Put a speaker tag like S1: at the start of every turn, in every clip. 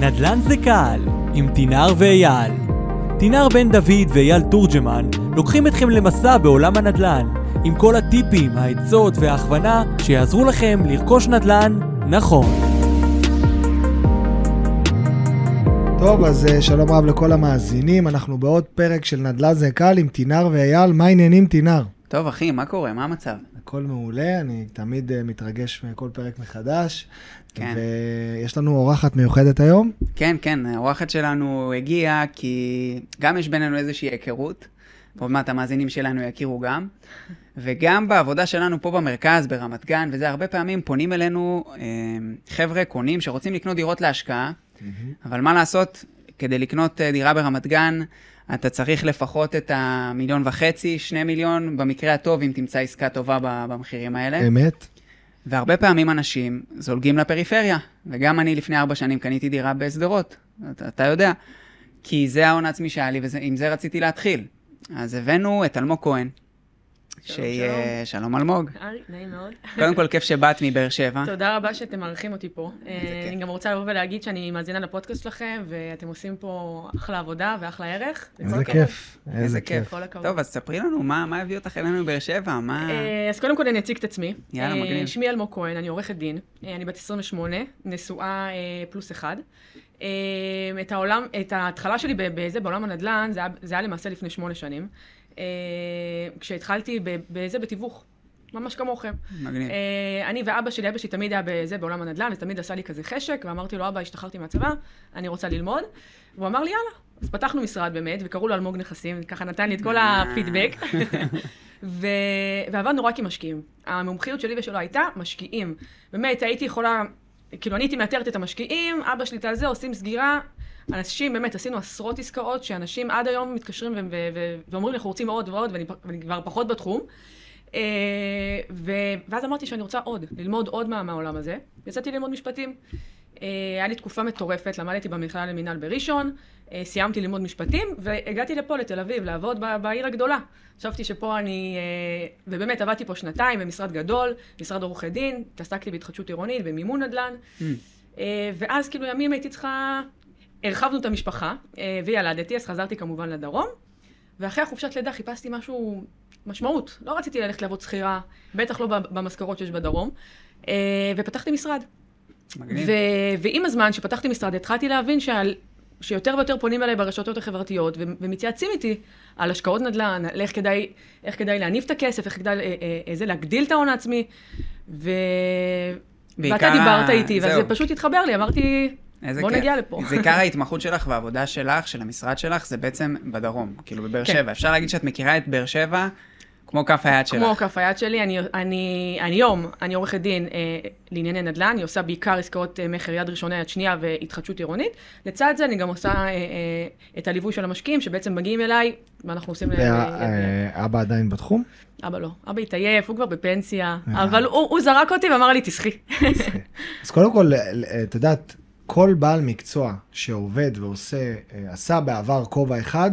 S1: נדל"ן זה קל, עם תינר ואייל. תינר בן דוד ואייל תורג'מן לוקחים אתכם למסע בעולם הנדל"ן, עם כל הטיפים, העצות וההכוונה שיעזרו לכם לרכוש נדל"ן נכון.
S2: טוב, אז אה, שלום רב לכל המאזינים, אנחנו בעוד פרק של נדל"ן זה קל עם תינר ואייל, מה העניינים תינר?
S3: טוב, אחי, מה קורה? מה המצב?
S2: הכל מעולה, אני תמיד אה, מתרגש מכל פרק מחדש.
S3: כן.
S2: ויש לנו אורחת מיוחדת היום.
S3: כן, כן, האורחת שלנו הגיעה כי גם יש בינינו איזושהי היכרות, ועוד מעט המאזינים שלנו יכירו גם, וגם בעבודה שלנו פה במרכז, ברמת גן, וזה הרבה פעמים פונים אלינו אה, חבר'ה, קונים, שרוצים לקנות דירות להשקעה, אבל מה לעשות, כדי לקנות אה, דירה ברמת גן, אתה צריך לפחות את המיליון וחצי, שני מיליון, במקרה הטוב, אם תמצא עסקה טובה במחירים האלה.
S2: אמת.
S3: והרבה פעמים אנשים זולגים לפריפריה, וגם אני לפני ארבע שנים קניתי דירה בשדרות, אתה, אתה יודע, כי זה ההון העצמי שהיה לי, ועם זה רציתי להתחיל. אז הבאנו את אלמוג כהן, שיהיה... שלום אלמוג.
S4: ארי, נעים מאוד.
S3: קודם כל, כיף שבאת מבאר שבע.
S4: תודה רבה שאתם מארחים אותי פה. אה, אני גם רוצה לבוא ולהגיד שאני מאזינה לפודקאסט שלכם, ואתם עושים פה אחלה עבודה ואחלה ערך.
S2: איזה. כיף,
S3: איזה כיף.
S4: כל הכבוד.
S3: טוב, אז ספרי לנו, מה, הביא אותך אלינו מבאר שבע? מה...
S4: אה, אז קודם כל אני אציג את עצמי.
S3: יאללה,
S4: אה,
S3: מגניב.
S4: שמי אלמוג כהן, אני עורכת דין. אני בת 28, נשואה אה, פלוס אחד. את העולם, את ההתחלה שלי בזה, בעולם הנדל"ן, זה היה למעשה לפני שמונה שנים. אה, כשהתחלתי בזה, בתיווך. ממש כמוכם.
S3: מגניב.
S4: אה, אני ואבא שלי, אבא שלי תמיד היה בזה, בעולם הנדל"ן, ותמיד עשה לי כזה חשק, ואמרתי לו, אבא, השתחררתי מהצבא, אני רוצה ללמוד. והוא אמר לי, יאללה. אז פתחנו משרד באמת, וקראו לו אלמוג נכסים, ככה נתן לי את כל הפידבק. ו... ועבדנו רק עם משקיעים. המומחיות שלי ושלו הייתה משקיעים. באמת, הייתי יכולה, כאילו, אני הייתי מאתרת את המשקיעים, אבא שלי על זה, עושים סגירה. אנשים, באמת, עשינו עשרות עסקאות, שאנשים עד היום מתקשרים ו- ו- ו- ואומרים לי, אנחנו רוצים עוד ועוד, ואני, ואני כבר פחות בתחום. אה, ו- ואז אמרתי שאני רוצה עוד, ללמוד עוד מה- מהעולם הזה. יצאתי ללמוד משפטים. אה, היה לי תקופה מטורפת, למדתי במכללה למינהל בראשון, אה, סיימתי ללמוד משפטים, והגעתי לפה, לתל אביב, לעבוד בעיר הגדולה. חשבתי שפה אני... אה, ובאמת, עבדתי פה שנתיים במשרד גדול, משרד עורכי דין, התעסקתי בהתחדשות עירונית, במימון נדל"ן. אה, ואז כאילו ימים הייתי צריכה... הרחבנו את המשפחה, וילדתי, אז חזרתי כמובן לדרום. ואחרי החופשת לידה חיפשתי משהו, משמעות. לא רציתי ללכת לעבוד שכירה, בטח לא במשכורות שיש בדרום. ופתחתי משרד.
S3: מגניב.
S4: ו- ועם הזמן שפתחתי משרד, התחלתי להבין שעל... שיותר ויותר פונים אליי ברשתות החברתיות ו- ומתייעצים איתי על השקעות נדל"ן, על איך כדאי, איך כדאי להניב את הכסף, איך כדאי אה, אה, אה, זה, להגדיל את ההון העצמי. ו...
S3: בעיקר
S4: ואתה דיברת
S3: ה-
S4: איתי, וזה
S3: זהו.
S4: פשוט התחבר לי, אמרתי, בוא. נגיע לפה.
S3: זה עיקר ההתמחות שלך והעבודה שלך, של המשרד שלך, זה בעצם בדרום, כאילו בבאר
S4: כן.
S3: שבע. אפשר להגיד שאת מכירה את באר שבע כמו כף היד שלך.
S4: כמו כף היד שלי, אני, אני, אני היום, אני עורכת דין אה, לענייני נדל"ן, אני עושה בעיקר עסקאות אה, מכר יד ראשונה, יד שנייה והתחדשות עירונית. לצד זה אני גם עושה אה, אה, את הליווי של המשקיעים, שבעצם מגיעים אליי, ואנחנו עושים להם... אה, אה,
S2: ואבא עדיין בתחום?
S4: אבא לא, אבא התעייף, הוא כבר בפנסיה,
S2: אה.
S4: אבל הוא, הוא זרק אותי ואמר לי, תסחי.
S2: אז קודם כל, את יודעת, כל בעל מקצוע שעובד ועושה, אה, עשה בעבר כובע אחד,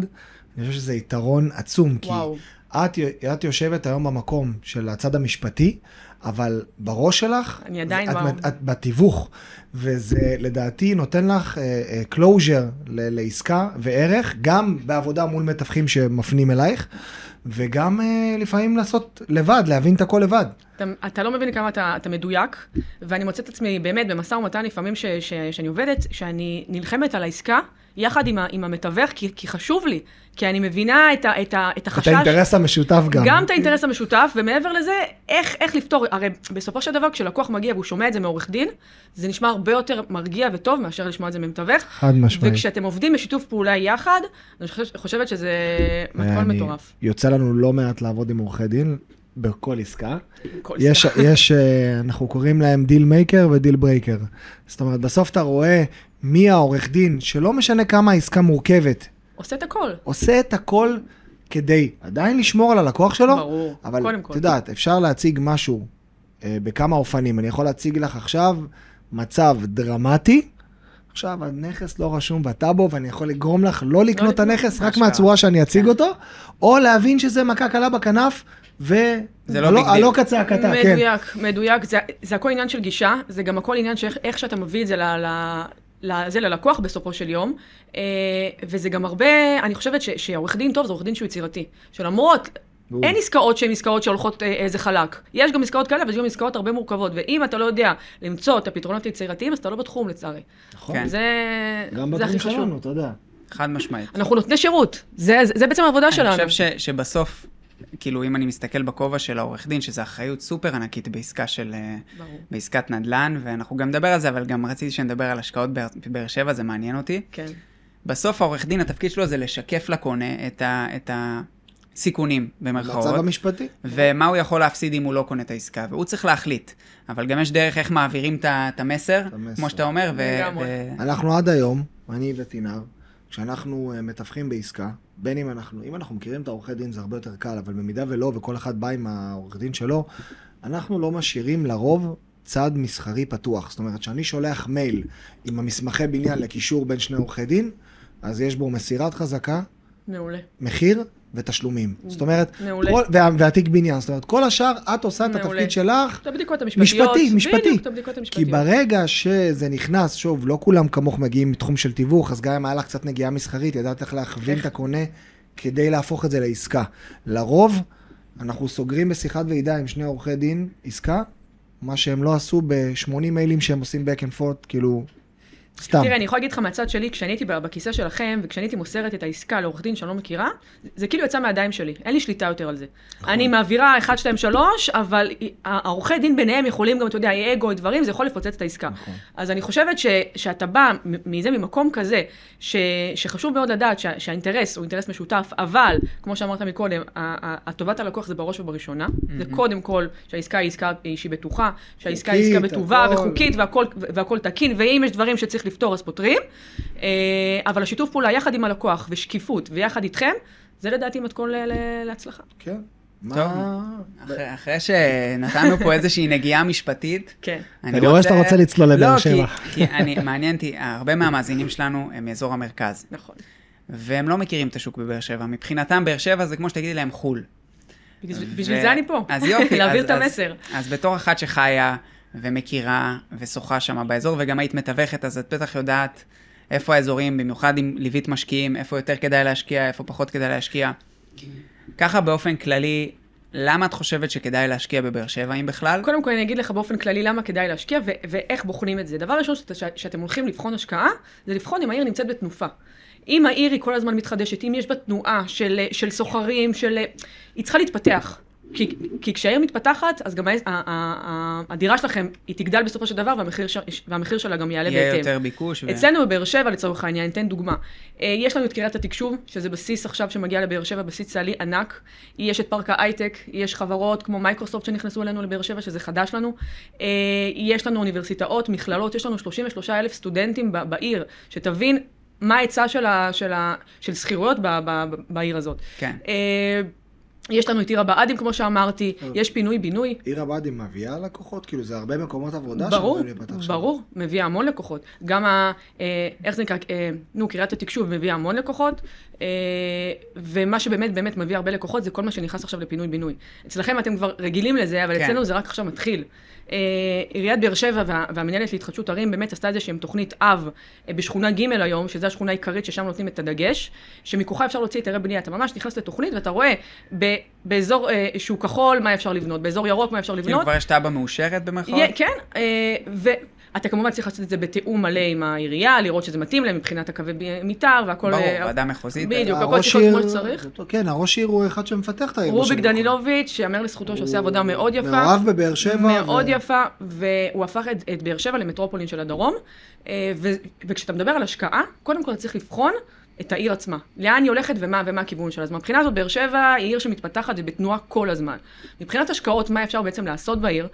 S2: אני חושב שזה יתרון עצום, כי
S4: וואו.
S2: את, את יושבת היום במקום של הצד המשפטי, אבל בראש שלך,
S4: אני עדיין
S2: את,
S4: ב-
S2: את בתיווך, וזה לדעתי נותן לך uh, closure ל- לעסקה וערך, גם בעבודה מול מתווכים שמפנים אלייך, וגם uh, לפעמים לעשות לבד, להבין את הכל לבד.
S4: אתה, אתה לא מבין כמה אתה, אתה מדויק, ואני מוצאת את עצמי באמת במשא ומתן לפעמים ש, ש, שאני עובדת, שאני נלחמת על העסקה יחד עם, ה, עם המתווך, כי, כי חשוב לי, כי אני מבינה את, ה, את, ה, את
S2: את
S4: החשש.
S2: האינטרס המשותף גם.
S4: גם את האינטרס המשותף, ומעבר לזה, איך, איך לפתור, הרי בסופו של דבר כשלקוח מגיע והוא שומע את זה מעורך דין, זה נשמע הרבה יותר מרגיע וטוב מאשר לשמוע את זה ממתווך.
S2: חד משמעית.
S4: וכשאתם עובדים בשיתוף פעולה יחד, אני חושבת, חושבת שזה מתכון מטורף.
S2: יוצא לנו לא מעט לעבוד עם עורכי דין בכל עסקה.
S4: כל
S2: יש,
S4: עסקה.
S2: יש, אה, אנחנו קוראים להם deal maker ו deal breaker. זאת אומרת, בסוף אתה רואה מי העורך דין, שלא משנה כמה העסקה מורכבת,
S4: עושה את הכל.
S2: עושה את הכל כדי עדיין לשמור על הלקוח שלו,
S4: ברור,
S2: אבל
S4: קודם
S2: את
S4: כל.
S2: יודעת, אפשר להציג משהו אה, בכמה אופנים. אני יכול להציג לך עכשיו מצב דרמטי, עכשיו הנכס לא רשום בטאבו, ואני יכול לגרום לך לא לקנות את
S4: לקנות,
S2: הנכס רק. מהצורה שאני אציג
S3: כן.
S2: אותו, או להבין שזה מכה קלה בכנף, ו...
S3: זה לא
S2: הלא-
S3: big deal.
S2: הלא כצעקתה, כן.
S4: מדויק, מדויק. זה, זה הכל עניין של גישה, זה גם הכל עניין של איך- שאתה מביא את זה ל, ל- זה ללקוח בסופו של יום, אה, וזה גם הרבה, אני חושבת שעורך דין טוב זה עורך דין שהוא יצירתי. שלמרות,
S2: ברור.
S4: אין עסקאות שהן עסקאות שהולכות אה, איזה חלק. יש גם עסקאות כאלה, אבל יש גם עסקאות הרבה מורכבות, ואם אתה לא יודע למצוא את הפתרונות היצירתיים, אז אתה לא בתחום לצערי.
S2: נכון.
S3: כן.
S4: זה,
S2: גם
S4: זה
S2: בתחום
S4: הכי חשוב.
S2: שלנו, אתה יודע.
S3: חד משמעית.
S4: אנחנו נותני שירות, זה, זה, זה בעצם העבודה שלנו.
S3: אני חושב ש, שבסוף, כאילו, אם אני מסתכל בכובע של העורך דין, שזו אחריות סופר ענקית בעסקה של... אה,
S4: ברור.
S3: בעסקת נדל"ן, ואנחנו גם נדבר על זה, אבל גם רציתי שנדבר על השקעות באר- בבאר שבע, זה מעניין אותי.
S4: כן.
S3: בסוף העורך דין, התפקיד שלו זה לשקף לקונה את, ה, את הסיכונים, במרכאות.
S2: המצב המשפטי.
S3: ומה הוא יכול להפסיד אם הוא לא קונה את העסקה, והוא צריך להחליט. אבל גם יש דרך איך מעבירים את ה- את המסר. כמו שאתה אומר, ו... ו-
S2: אנחנו עד היום, אני וטינר, כשאנחנו אה, מתווכים בעסקה, בין אם אנחנו, אם אנחנו מכירים את העורכי דין זה הרבה יותר קל, אבל במידה ולא, וכל אחד בא עם העורך דין שלו, אנחנו לא משאירים לרוב צד מסחרי פתוח. זאת אומרת, כשאני שולח מייל עם המסמכי בניין לקישור בין שני עורכי דין, אז יש בו מסירת חזקה,
S4: מעולה.
S2: מחיר ותשלומים. זאת אומרת,
S4: מעולה.
S2: כל, וה, והתיק בניין. זאת אומרת, כל השאר, את עושה את
S4: מעולה.
S2: התפקיד שלך,
S4: את הבדיקות המשפטיות.
S2: משפטי, משפטי.
S4: בדיוק, את הבדיקות
S2: כי
S4: המשפטיות.
S2: ברגע שזה נכנס, שוב, לא כולם כמוך מגיעים מתחום של תיווך, אז גם אם היה לך קצת נגיעה מסחרית, ידעת איך להכווין את הקונה כדי להפוך את זה לעסקה. לרוב, אנחנו סוגרים בשיחת ועידה עם שני עורכי דין עסקה, מה שהם לא עשו ב-80 מיילים שהם עושים back and forth, כאילו, סתם.
S4: תראה, אני יכולה להגיד לך מהצד שלי, כשאני הייתי בכיסא שלכם, וכשאני הייתי מוסרת את העסקה לעורך דין שאני לא מכירה, זה כאילו יצא מהידיים שלי, אין לי שליטה יותר על זה.
S2: נכון.
S4: אני מעבירה 1, 2, 3, אבל העורכי דין ביניהם יכולים גם, אתה יודע, אגו, דברים, זה יכול לפוצץ את העסקה.
S2: נכון.
S4: אז אני חושבת שאתה בא מזה, ממקום כזה, שחשוב מאוד לדעת שה, שהאינטרס הוא אינטרס משותף, אבל, כמו שאמרת מקודם, הטובת הלקוח זה בראש ובראשונה. זה קודם כל שהעסקה היא עסקה שהיא בטוחה, שהעסקה היא עסקה בטובה. וחוקית והכל תקין, ואם יש דברים שצריך לפתור אז פותרים. אה, אבל השיתוף פעולה יחד עם הלקוח ושקיפות ויחד איתכם, זה לדעתי מתכון להצלחה.
S2: כן.
S3: טוב.
S2: מה...
S3: אחרי, אחרי שנתנו פה איזושהי נגיעה משפטית,
S4: כן.
S2: אני רואה שאתה רוצה לצלול לבאר
S3: לא,
S2: שבע.
S3: כי, כי אני, מעניין אותי, הרבה מהמאזינים שלנו הם מאזור המרכז,
S4: נכון.
S3: והם לא מכירים את השוק בבאר שבע. מבחינתם באר שבע זה כמו שתגידי להם חו"ל.
S4: בשביל זה אני פה.
S3: אז יופי.
S4: להעביר את המסר.
S3: אז, אז בתור אחת שחיה ומכירה ושוחה שם באזור, וגם היית מתווכת, אז את בטח יודעת איפה האזורים, במיוחד אם ליווית משקיעים, איפה יותר כדאי להשקיע, איפה פחות כדאי להשקיע. ככה באופן כללי, למה את חושבת שכדאי להשקיע בבאר שבע, אם בכלל?
S4: קודם כל אני אגיד לך באופן כללי למה כדאי להשקיע ו- ואיך בוחנים את זה. דבר ראשון שאת, שאת- שאתם הולכים לבחון השקעה, זה לבחון אם העיר נמצאת בתנופה. אם העיר היא כל הזמן מתחדשת, אם יש בה תנועה של סוחרים, של... היא צריכה להתפתח. כי, כי כשהעיר מתפתחת, אז גם ה- ה- ה- הדירה שלכם, היא תגדל בסופו של דבר, והמחיר, ש- והמחיר שלה גם יעלה
S3: יהיה
S4: בהתאם.
S3: יותר ביקוש. ו-
S4: אצלנו בבאר שבע, לצורך העניין, אתן דוגמה. אה, יש לנו את קריית התקשוב, שזה בסיס עכשיו שמגיע לבאר שבע, בסיס צה"לי ענק. יש את פארק ההייטק, יש חברות כמו מייקרוסופט שנכנסו אלינו לבאר שבע, שזה חדש לנו. אה, יש לנו אוניברסיטאות, מכללות, יש לנו 33 אלף סטודנטים בעיר, שתבין מה ההיצע של, של, של שכירויות בעיר הזאת.
S3: כן.
S4: יש לנו את עיר הבה"דים, כמו שאמרתי, יש פינוי-בינוי.
S2: עיר הבה"דים מביאה לקוחות? כאילו, זה הרבה מקומות עבודה
S4: ברור,
S2: שאמורים להיפתח שם.
S4: ברור, מביאה המון לקוחות. גם ה... אה, איך זה נקרא? אה, נו, קריית התקשוב מביאה המון לקוחות, אה, ומה שבאמת באמת מביא הרבה לקוחות זה כל מה שנכנס עכשיו לפינוי-בינוי. אצלכם אתם כבר רגילים לזה, אבל
S3: כן.
S4: אצלנו זה רק עכשיו מתחיל. עיריית באר שבע וה, והמנהלת להתחדשות ערים באמת עשתה איזה שהם תוכנית אב בשכונה ג' היום, שזו השכונה העיקרית ששם נותנים את הדגש, שמכוחה אפשר להוציא היתרי בנייה. אתה ממש נכנס לתוכנית ואתה רואה ב, באזור אה, שהוא כחול מה אפשר לבנות, באזור ירוק מה אפשר
S3: כאילו
S4: לבנות.
S3: כבר יש תב"ע מאושרת במרכאות?
S4: יהיה, כן, אה, ואתה כמובן צריך לעשות את זה בתיאום מלא עם העירייה, לראות שזה מתאים להם מבחינת הקווי מתאר והכל...
S3: ברור,
S4: אה,
S3: ועדה מחוזית.
S4: בדיוק, הכל
S2: הראש
S4: צריך להיות כמו שצריך.
S2: כן, הראש עיר הוא אחד שמפתח את העיר.
S4: רוביק. דנילוביץ', שיאמר לזכותו שעושה עבודה מאוד יפה.
S2: מאוהב בבאר שבע.
S4: מאוד
S2: ו-
S4: יפה, והוא הפך את, את באר שבע למטרופולין של הדרום. אה, ו, וכשאתה מדבר על השקעה, קודם כל צריך לבחון את העיר עצמה. לאן היא הולכת ומה, ומה הכיוון שלה. אז מבחינה הזאת, באר שבע היא עיר שמתפתחת ובתנועה כל הזמן. מבחינת השקעות, מה אפשר בעצם לעשות בעיר?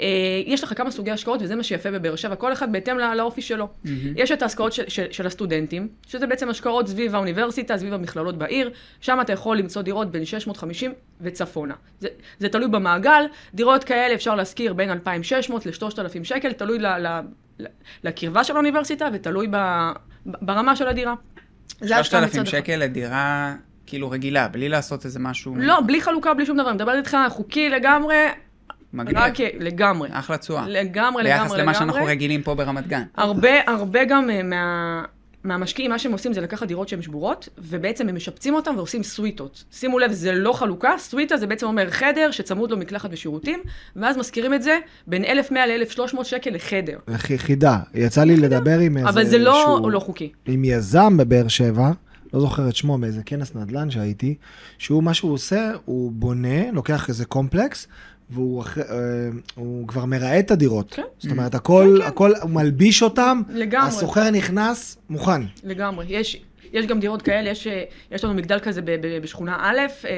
S4: אה, יש לך כמה סוגי השקעות, וזה מה שיפה בבאר שבע, כל אחד בהתאם לא, לאופי שלו. יש את ההשקעות של, של, של הסטודנטים, שזה בעצם השקעות סביב האוניברסיטה, סביב המכללות בעיר, שם אתה יכול למצוא דירות בין 650 וצפונה. זה, זה תלוי במעגל, דירות כאלה אפשר להשכיר בין 2,600 ל-3,000 שקל, תלוי ל, ל, ל, לקרבה של האוניברסיטה ותלוי ב, ב, ברמה של הדירה. זה השקעה
S3: 3,000
S4: מצד אחד.
S3: שקל לדירה כאילו רגילה, בלי לעשות איזה משהו...
S4: לא, בלי חלוקה, בלי שום דבר. אני מדברת איתך חוקי לגמרי,
S3: מגניב.
S4: רק לגמרי.
S3: אחלה תשואה.
S4: לגמרי,
S3: ביחס
S4: לגמרי,
S3: למה
S4: לגמרי.
S3: שאנחנו רגילים פה ברמת גן.
S4: הרבה, הרבה גם אה, מה... מהמשקיעים, מה שהם עושים זה לקחת דירות שהן שבורות, ובעצם הם משפצים אותן ועושים סוויטות. שימו לב, זה לא חלוקה, סוויטה זה בעצם אומר חדר שצמוד לו מקלחת ושירותים, ואז משכירים את זה בין 1,100 ל-1,300 שקל לחדר.
S2: חידה, יצא לי לדבר עם איזה...
S4: אבל זה לא,
S2: שהוא-
S4: לא חוקי.
S2: עם יזם בבאר שבע, לא זוכר את שמו, באיזה כנס נדל"ן שהייתי, שהוא, מה שהוא עושה, הוא בונה, לוקח איזה קומפלקס, והוא אחרי, אה, הוא כבר מראה את הדירות.
S4: כן.
S2: זאת אומרת, הכל,
S4: כן, כן.
S2: הכל, הוא מלביש אותם,
S4: לגמרי.
S2: הסוחר נכנס, מוכן.
S4: לגמרי. יש, יש גם דירות כאלה, יש, אה, יש לנו מגדל כזה ב, ב, בשכונה א', אה,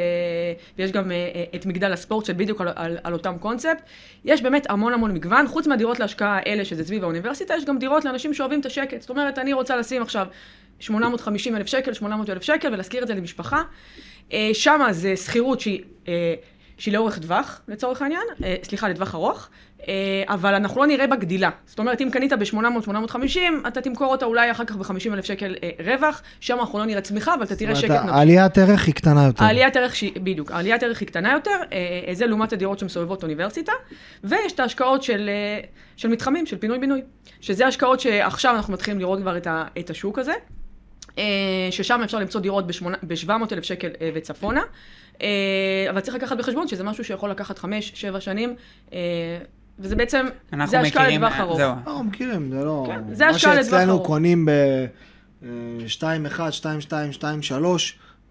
S4: ויש גם את מגדל הספורט שבדיוק על, על, על אותם קונספט. יש באמת המון המון מגוון, חוץ מהדירות להשקעה האלה, שזה סביב האוניברסיטה, יש גם דירות לאנשים שאוהבים את השקט. זאת אומרת, אני רוצה לשים עכשיו 850 אלף שקל, 800 אלף שקל, ולהשכיר את זה למשפחה. שמה זה שכירות שהיא... שהיא לאורך טווח, לצורך העניין, אה, סליחה, לטווח ארוך, אה, אבל אנחנו לא נראה בה גדילה. זאת אומרת, אם קנית ב-800-850, אתה תמכור אותה אולי אחר כך ב-50 אלף שקל אה, רווח, שם אנחנו לא נראה צמיחה, אבל אתה תראה שקט נפשי.
S2: העליית ערך היא קטנה יותר.
S4: העליית ערך שהיא, בדיוק, העליית ערך היא קטנה יותר, אה, אה, זה לעומת הדירות שמסובבות אוניברסיטה, ויש את ההשקעות של, אה, של מתחמים, של פינוי-בינוי, שזה השקעות שעכשיו אנחנו מתחילים לראות כבר את, ה, את השוק הזה, אה, ששם אפשר למצוא דירות ב-700 אלף שקל אה, וצפונה, אבל צריך לקחת בחשבון שזה משהו שיכול לקחת 5-7 שנים, אה, וזה בעצם,
S3: אנחנו
S4: זה השקעה לטווח ארוך.
S3: זהו.
S2: לא, מכירים, זה לא...
S4: כן, זה השקעה לטווח
S2: מה שאצלנו
S4: ארוך.
S2: קונים ב... 2-1, 2-2, 2-3,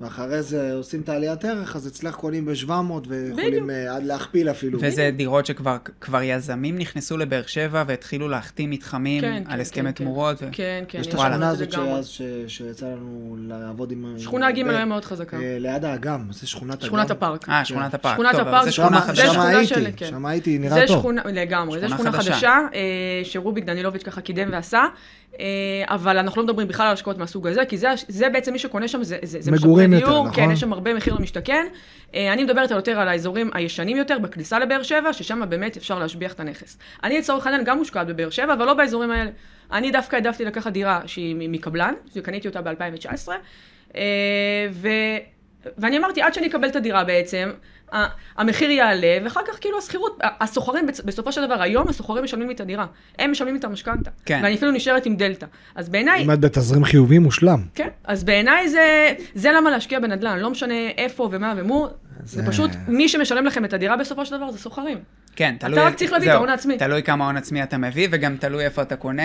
S2: ואחרי זה עושים את העליית ערך, אז אצלך קונים ב-700 ויכולים. אה, עד להכפיל אפילו.
S3: וזה דירות שכבר כבר יזמים נכנסו לבאר שבע והתחילו להחתים מתחמים
S4: כן,
S3: על
S4: כן,
S3: הסכמי
S4: כן,
S3: תמורות. ו-
S4: כן, כן,
S2: יש את השכונה הזאת. שאז ש- שיצא לנו לעבוד עם...
S4: שכונה ג' היום מאוד חזקה.
S2: אה, ליד האגם, זה שכונת האגם.
S4: שכונת הפארק.
S3: אה, שכונת הפארק.
S4: שכונת
S3: טוב,
S4: הפארק,
S3: זה
S2: שם
S3: שכונה חדשה.
S4: שכונה
S2: הייתי,
S4: כן.
S2: שם הייתי, נראה
S4: זה
S2: טוב.
S4: שכונה, לגמרי, זה
S3: שכונה חדשה.
S4: אה, שרוביק דנילוביץ' ככה קידם ועשה, אה, אבל אנחנו לא מדברים בכלל על השקעות מהסוג הזה, כי זה, זה בעצם מי שקונה שם, זה, זה, זה
S2: מגורים יותר,
S4: דיור,
S2: נכון?
S4: כן, יש שם הרבה מחיר למשתכן. אה, אני מדברת יותר על האזורים הישנים יותר, בכניסה לבאר שבע, ששם באמת אפשר להשביח את הנכס. אני לצורך העניין גם מושקעת בבאר שבע, אבל לא באזורים האלה. אני דווקא העדפתי לקחת דירה שהיא מקבלן, שקניתי אותה ב-2019, ו... ואני אמרתי, עד שאני אקבל את הדירה בעצם, המחיר יעלה, ואחר כך כאילו השכירות, הסוחרים בסופו של דבר, היום הסוחרים משלמים לי את הדירה. הם משלמים לי את המשכנתה.
S3: כן.
S4: ואני אפילו נשארת עם דלתא. אז בעיניי,
S2: אם את בתזרים חיובי מושלם.
S4: כן, אז בעיניי זה, זה למה להשקיע בנדל"ן, לא משנה איפה ומה ומו, זה...
S2: זה-
S4: פשוט מי שמשלם לכם את הדירה בסופו של דבר זה סוחרים.
S3: כן,
S4: אתה
S3: תלוי...
S4: רק צריך להביא את ההון העצמי.
S3: תלוי כמה הון עצמי אתה מביא, וגם תלוי איפה אתה קונה,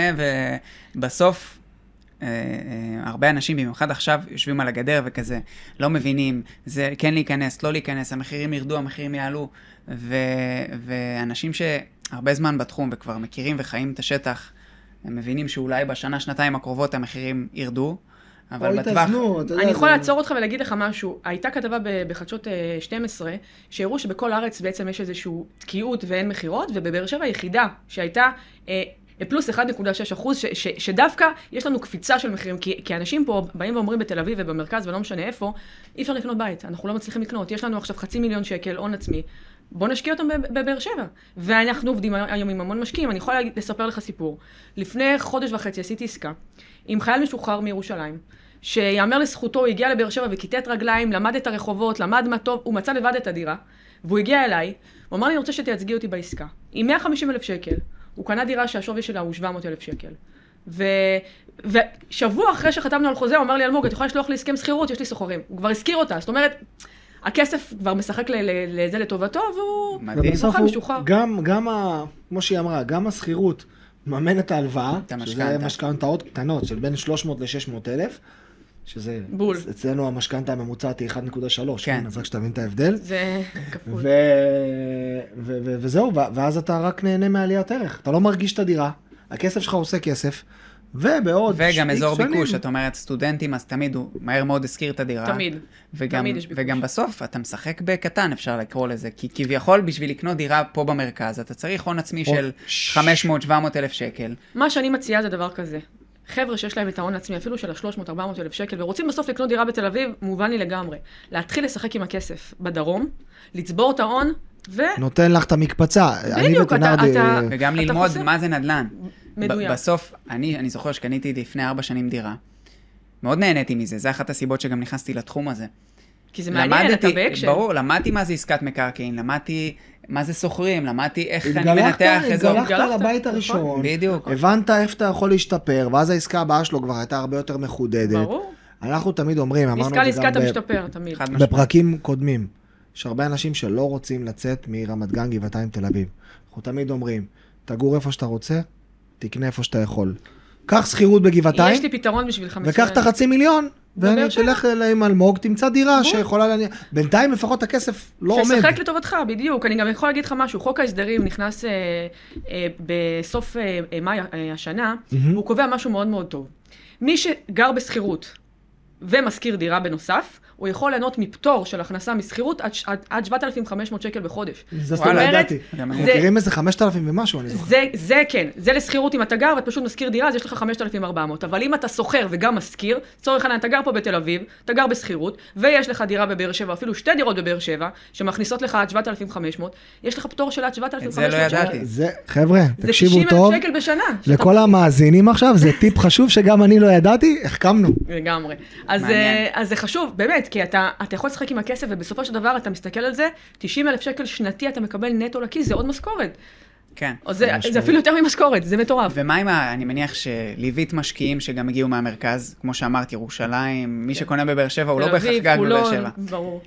S3: ובסוף, הרבה אנשים, במיוחד עכשיו, יושבים על הגדר וכזה, לא מבינים, זה כן להיכנס, לא להיכנס, המחירים ירדו, המחירים יעלו, ו, ואנשים שהרבה זמן בתחום וכבר מכירים וחיים את השטח, הם מבינים שאולי בשנה, שנתיים הקרובות המחירים ירדו, אבל
S2: או
S3: בטווח...
S2: אתה יודע,
S4: אני יכולה לעצור אותך ולהגיד לך משהו. הייתה כתבה בחדשות אה, 12, שהראו שבכל הארץ בעצם יש איזושהי תקיעות ואין מכירות, ובבאר שבע היחידה שהייתה... פלוס 1.6 אחוז, ש- ש- שדווקא יש לנו קפיצה של מחירים, כי, כי אנשים פה באים ואומרים בתל אביב ובמרכז ולא משנה איפה, אי אפשר לקנות בית, אנחנו לא מצליחים לקנות, יש לנו עכשיו חצי מיליון שקל הון עצמי, בוא נשקיע אותם בב- בבאר שבע. ואנחנו עובדים היום עם המון משקיעים, אני יכולה לספר לך סיפור. לפני חודש וחצי עשיתי עסקה עם חייל משוחרר מירושלים, שיאמר לזכותו, הוא הגיע לבאר שבע וכיתת רגליים, למד את הרחובות, למד מה טוב, הוא מצא לבד את הדירה, והוא הגיע אליי, הוא אמר לי, אני רוצה שתייצגי אותי בעסקה. עם 150 אלף שקל, הוא קנה דירה שהשווי שלה הוא 700 אלף שקל. ו... ושבוע אחרי שחתמנו על חוזה, הוא אמר לי, אלמוג, את יכולה לשלוח לי הסכם שכירות, יש לי סוחרים. הוא כבר השכיר אותה, זאת אומרת, הכסף כבר משחק לזה לטובתו, והוא...
S3: מדהים.
S2: ובסוף
S4: סוחר
S2: הוא,
S4: משוחרר.
S2: גם, גם ה... כמו שהיא אמרה, גם השכירות מממן את ההלוואה, שזה. משכנתאות קטנות של בין 300 ל-600 אלף, שזה...
S4: בול.
S2: אצלנו המשכנתה הממוצעת היא 1.3,
S3: כן.
S2: כן. אז רק שתבין את ההבדל.
S4: זה כפול.
S2: ו... ו... ו... וזהו. ואז אתה רק נהנה מעליית ערך. אתה לא מרגיש את הדירה, הכסף שלך עושה כסף, ובעוד...
S3: וגם אזור
S2: שנים-
S3: ביקוש, את אומרת סטודנטים, אז תמיד הוא מהר מאוד השכיר את הדירה.
S4: תמיד.
S3: וגם,
S4: תמיד יש ביקוש.
S3: וגם בסוף אתה משחק בקטן, אפשר לקרוא לזה, כי כביכול בשביל לקנות דירה פה במרכז, אתה צריך הון עצמי
S2: או-
S3: של
S2: ש-
S3: 500-700 אלף שקל.
S4: מה שאני מציעה זה דבר כזה. חבר'ה שיש להם את ההון העצמי, אפילו של ה-300-400 אלף שקל, ורוצים בסוף לקנות דירה בתל אביב, מובן לי לגמרי. להתחיל לשחק עם הכסף בדרום, לצבור את ההון, ו...
S2: נותן לך את המקפצה.
S4: בדיוק, אתה-
S2: וטנרדי...
S4: אתה-
S3: וגם
S4: אתה
S3: ללמוד
S4: חוסך.
S3: מה זה נדל"ן.
S4: מדויק.
S3: בסוף, אני, אני זוכר שקניתי לפני ארבע שנים דירה. מאוד נהניתי מזה, זו אחת הסיבות שגם נכנסתי לתחום הזה.
S4: כי זה מעניין, אתה באקשן.
S3: ברור, למדתי מה זה עסקת מקרקעין, למדתי מה זה שוכרים, למדתי איך אני מנתח אזור.
S2: התגלחת
S4: התגלחת,
S2: לבית
S4: נכון.
S2: הראשון,
S3: בדיוק.
S2: הבנת איפה אתה יכול להשתפר, ואז העסקה הבאה שלו כבר הייתה הרבה יותר מחודדת.
S4: ברור.
S2: אנחנו תמיד אומרים, אמרנו את זה
S4: לעסקה
S2: גם
S4: אתה
S2: ב-
S4: משתפר, תמיד.
S2: בפרקים קודמים. יש הרבה אנשים שלא רוצים לצאת מרמת גן, גבעתיים, תל אביב. אנחנו תמיד אומרים, תגור איפה שאתה רוצה, תקנה איפה שאתה יכול. קח שכירות בגבעתיים,
S4: יש לי פתרון בשבילך
S2: וקח את. החצי מיליון,
S4: בבאר שבע.
S2: ותלך עם אלמוג, תמצא דירה שיכולה להניע. בינתיים לפחות הכסף לא עומד.
S4: ששחק לטובתך, בדיוק. אני גם יכול להגיד לך משהו, חוק ההסדרים נכנס אה, אה, בסוף אה, אה, מאי אה, השנה. והוא קובע משהו מאוד מאוד טוב. מי שגר בשכירות ומשכיר דירה בנוסף, הוא יכול ליהנות מפטור של הכנסה משכירות עד, עד, עד 7,500 שקל בחודש.
S2: זה סתם. לא ידעתי.
S4: זה-
S3: אני.
S2: מכירים איזה 5,000 ומשהו, אני זוכר.
S4: זה, זה כן, זה לשכירות אם אתה גר ואתה פשוט משכיר דירה, אז יש לך 5,400. אבל אם אתה שוכר וגם משכיר, לצורך העניין, אתה גר פה בתל אביב, אתה גר בשכירות, ויש לך דירה בבאר שבע, אפילו שתי דירות בבאר שבע, שמכניסות לך עד 7,500, יש לך פטור של עד 7,500
S3: את זה לא ידעתי.
S2: זה, חבר'ה,
S4: זה
S2: תקשיבו
S4: 90
S2: טוב.
S4: אלף שקל בשנה.
S2: לכל המאזינים עכשיו, זה טיפ חשוב שגם אני לא ידעתי, החכמנו.
S4: לגמרי. אז. אה, אז זה חשוב, באמת, כי אתה, אתה יכול לשחק עם הכסף, ובסופו של דבר אתה מסתכל על זה, 90 אלף שקל שנתי אתה מקבל נטו לכיס, זה עוד משכורת.
S3: כן.
S4: או זה. זה אפילו יותר ממשכורת, זה מטורף.
S3: ומה עם ה... אני מניח שליווית משקיעים שגם הגיעו מהמרכז, כמו שאמרת, ירושלים, מי שקונה בבאר שבע הוא לא בהכרח גר בבאר שבע.
S4: ברור,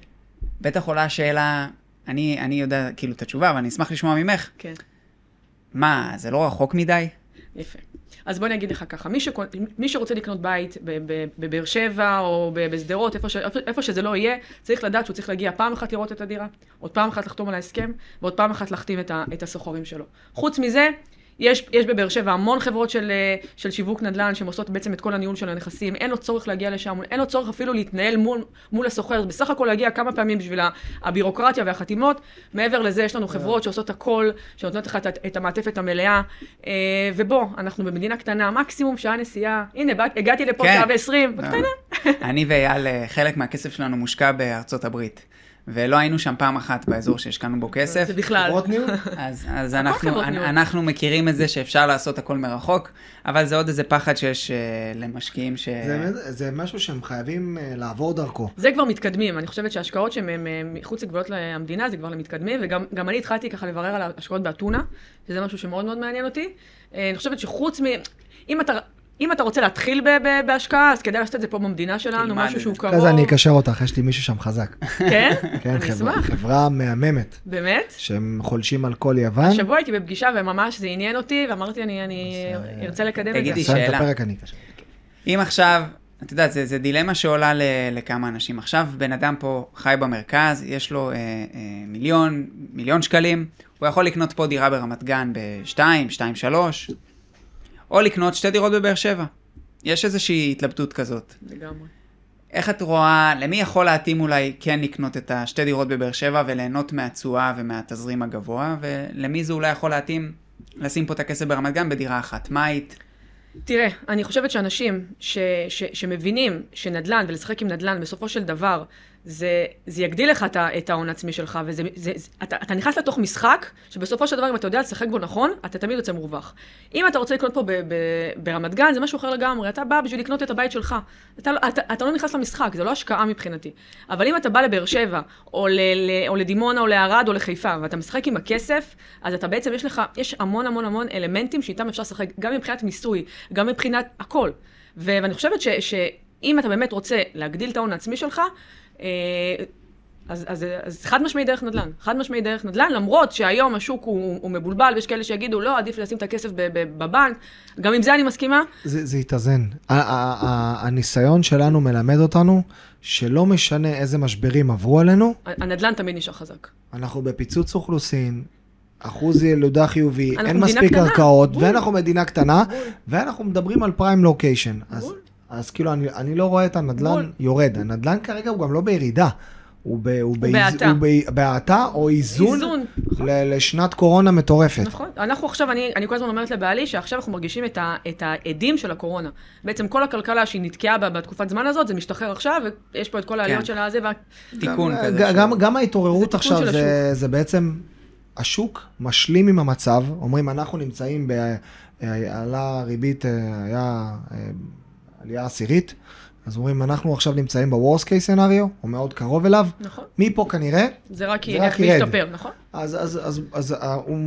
S3: בטח עולה השאלה, אני, אני יודע כאילו את התשובה, אבל אני אשמח לשמוע ממך.
S4: כן.
S3: מה, זה לא רחוק מדי?
S4: יפה. אז בוא אני אגיד לך ככה, מי, שקונ... מי שרוצה לקנות בית ב- ב- בבאר שבע או ב- בשדרות, איפה, ש... איפה שזה לא יהיה, צריך לדעת שהוא צריך להגיע פעם אחת לראות את הדירה, עוד פעם אחת לחתום על ההסכם, ועוד פעם אחת להחתים את, ה... את הסוחרים שלו. חוץ מזה, יש, יש בבאר שבע המון חברות של, אה, של שיווק נדל"ן שהן עושות בעצם את כל הניהול של הנכסים, אין לו צורך להגיע לשם, אין לו צורך אפילו להתנהל מול, מול הסוחר, בסך הכל להגיע כמה פעמים בשביל הבירוקרטיה והחתימות. מעבר לזה, יש לנו חברות שעושות הכל, שנותנות לך את, את המעטפת המלאה. אה, ובוא, אנחנו במדינה קטנה, מקסימום שעה נסיעה. הנה, הגעתי לפה
S3: כן.
S4: שעה ועשרים, בקטנה.
S3: אני ואייל, אה, חלק מהכסף שלנו מושקע בארצות הברית. ולא היינו שם פעם אחת באזור שהשקענו בו כסף.
S4: זה בכלל.
S2: חברות ניהול?
S3: אז, אז אנחנו. אנחנו מכירים את זה שאפשר לעשות הכל מרחוק, אבל זה עוד איזה פחד שיש uh, למשקיעים ש...
S2: זה- זה משהו שהם חייבים אה, לעבור דרכו.
S4: זה כבר מתקדמים, אני חושבת שההשקעות שהן מחוץ לגבולות המדינה זה כבר למתקדמים, וגם גם אני התחלתי ככה לברר על ההשקעות באתונה, שזה משהו שמאוד מאוד מעניין אותי. אה, אני חושבת שחוץ מ... אם אתה... אם אתה רוצה להתחיל בהשקעה, אז כדאי לעשות את זה פה במדינה שלנו, משהו שהוא. קרוב.
S2: אחרי זה אני אקשר אותך, יש לי מישהו שם חזק.
S4: כן?
S2: כן, חברה-. חברה מהממת,
S4: באמת?
S2: שהם חולשים על כל יוון.
S4: השבוע הייתי בפגישה וממש זה עניין אותי, ואמרתי, אני, ארצה לקדם את זה.
S3: תגידי, שאלה.
S2: הפרק, אני אקשר.
S3: אם עכשיו, את יודעת, זה, זה דילמה שעולה לכמה אנשים. עכשיו בן אדם פה חי במרכז, יש לו אה, אה, מיליון, מיליון שקלים, הוא יכול לקנות פה דירה ברמת גן בשתיים, שתיים, שלוש, או לקנות שתי דירות בבאר שבע. יש איזושהי התלבטות כזאת.
S4: לגמרי.
S3: איך את רואה, למי יכול להתאים אולי כן לקנות את השתי דירות בבאר שבע וליהנות מהתשואה ומהתזרים הגבוה, ולמי זה אולי יכול להתאים לשים פה את הכסף ברמת גן בדירה אחת? מה היית?
S4: תראה, אני חושבת שאנשים ש, ש, שמבינים שנדל"ן ולשחק עם נדל"ן, בסופו של דבר, זה, זה יגדיל לך את ההון העצמי שלך, וזה, זה, זה, אתה, אתה נכנס לתוך משחק, שבסופו של דבר, אם אתה יודע לשחק בו נכון, אתה תמיד יוצא מורווח. אם אתה רוצה לקנות פה ב, ב, ברמת גן, זה משהו אחר לגמרי, אתה בא בשביל לקנות את הבית שלך. אתה, אתה, אתה לא נכנס למשחק, זה לא השקעה מבחינתי. אבל אם אתה בא לבאר שבע, או, ל, ל, או לדימונה, או לערד, או לחיפה, ואתה משחק עם הכסף, אז אתה בעצם, יש לך, יש המון המון המון אלמנטים שאיתם אפשר לשחק, גם מבחינת מיסוי, גם מבחינת הכל. ו- ואני חושבת ש- שאם אתה באמת רוצה להגדיל את ההון העצמי שלך, אז, אז, אז חד משמעי דרך נדל"ן, חד משמעי דרך נדל"ן, למרות שהיום השוק הוא, הוא מבולבל, ויש כאלה שיגידו, לא, עדיף לשים את הכסף בבנק, גם עם זה אני מסכימה.
S2: זה זה יתאזן. הניסיון שלנו מלמד אותנו שלא משנה איזה משברים עברו עלינו,
S4: הנדל"ן תמיד נשאר חזק.
S2: אנחנו בפיצוץ אוכלוסין, אחוז ילודה חיובי, אין מספיק קרקעות. ואנחנו מדינה קטנה,
S4: בול.
S2: ואנחנו מדברים על פריים לוקיישן. אז. אז כאילו, אני, אני לא רואה את הנדל"ן
S4: בול.
S2: יורד. הנדל"ן כרגע הוא גם לא בירידה. הוא, ב, הוא, באיז-
S4: בהאטה.
S2: הוא בהאטה או איזון,
S4: איזון,
S2: ל- לשנת קורונה מטורפת.
S4: נכון. אנחנו עכשיו, אני, אני כל הזמן אומרת לבעלי שעכשיו אנחנו מרגישים את, ה, את העדים של הקורונה. בעצם כל הכלכלה שהיא נתקעה בה בתקופת זמן הזאת, זה משתחרר עכשיו, ויש פה את כל העליות
S3: כן.
S4: של הזה, וה...
S3: תיקון
S2: גם,
S3: כזה.
S2: גם, גם, גם ההתעוררות
S4: זה
S2: עכשיו זה, זה בעצם, השוק משלים עם המצב, אומרים אנחנו נמצאים, ב, אה, עלה ריבית, אה, היה אה, עלייה עשירית, אז אומרים, אנחנו עכשיו נמצאים ב-Worst case scenario, או מאוד קרוב אליו,
S4: נכון.
S2: מפה כנראה,
S4: זה רק ילך. וישתפר, נכון?
S2: אז, אז, אז, אז אה, הוא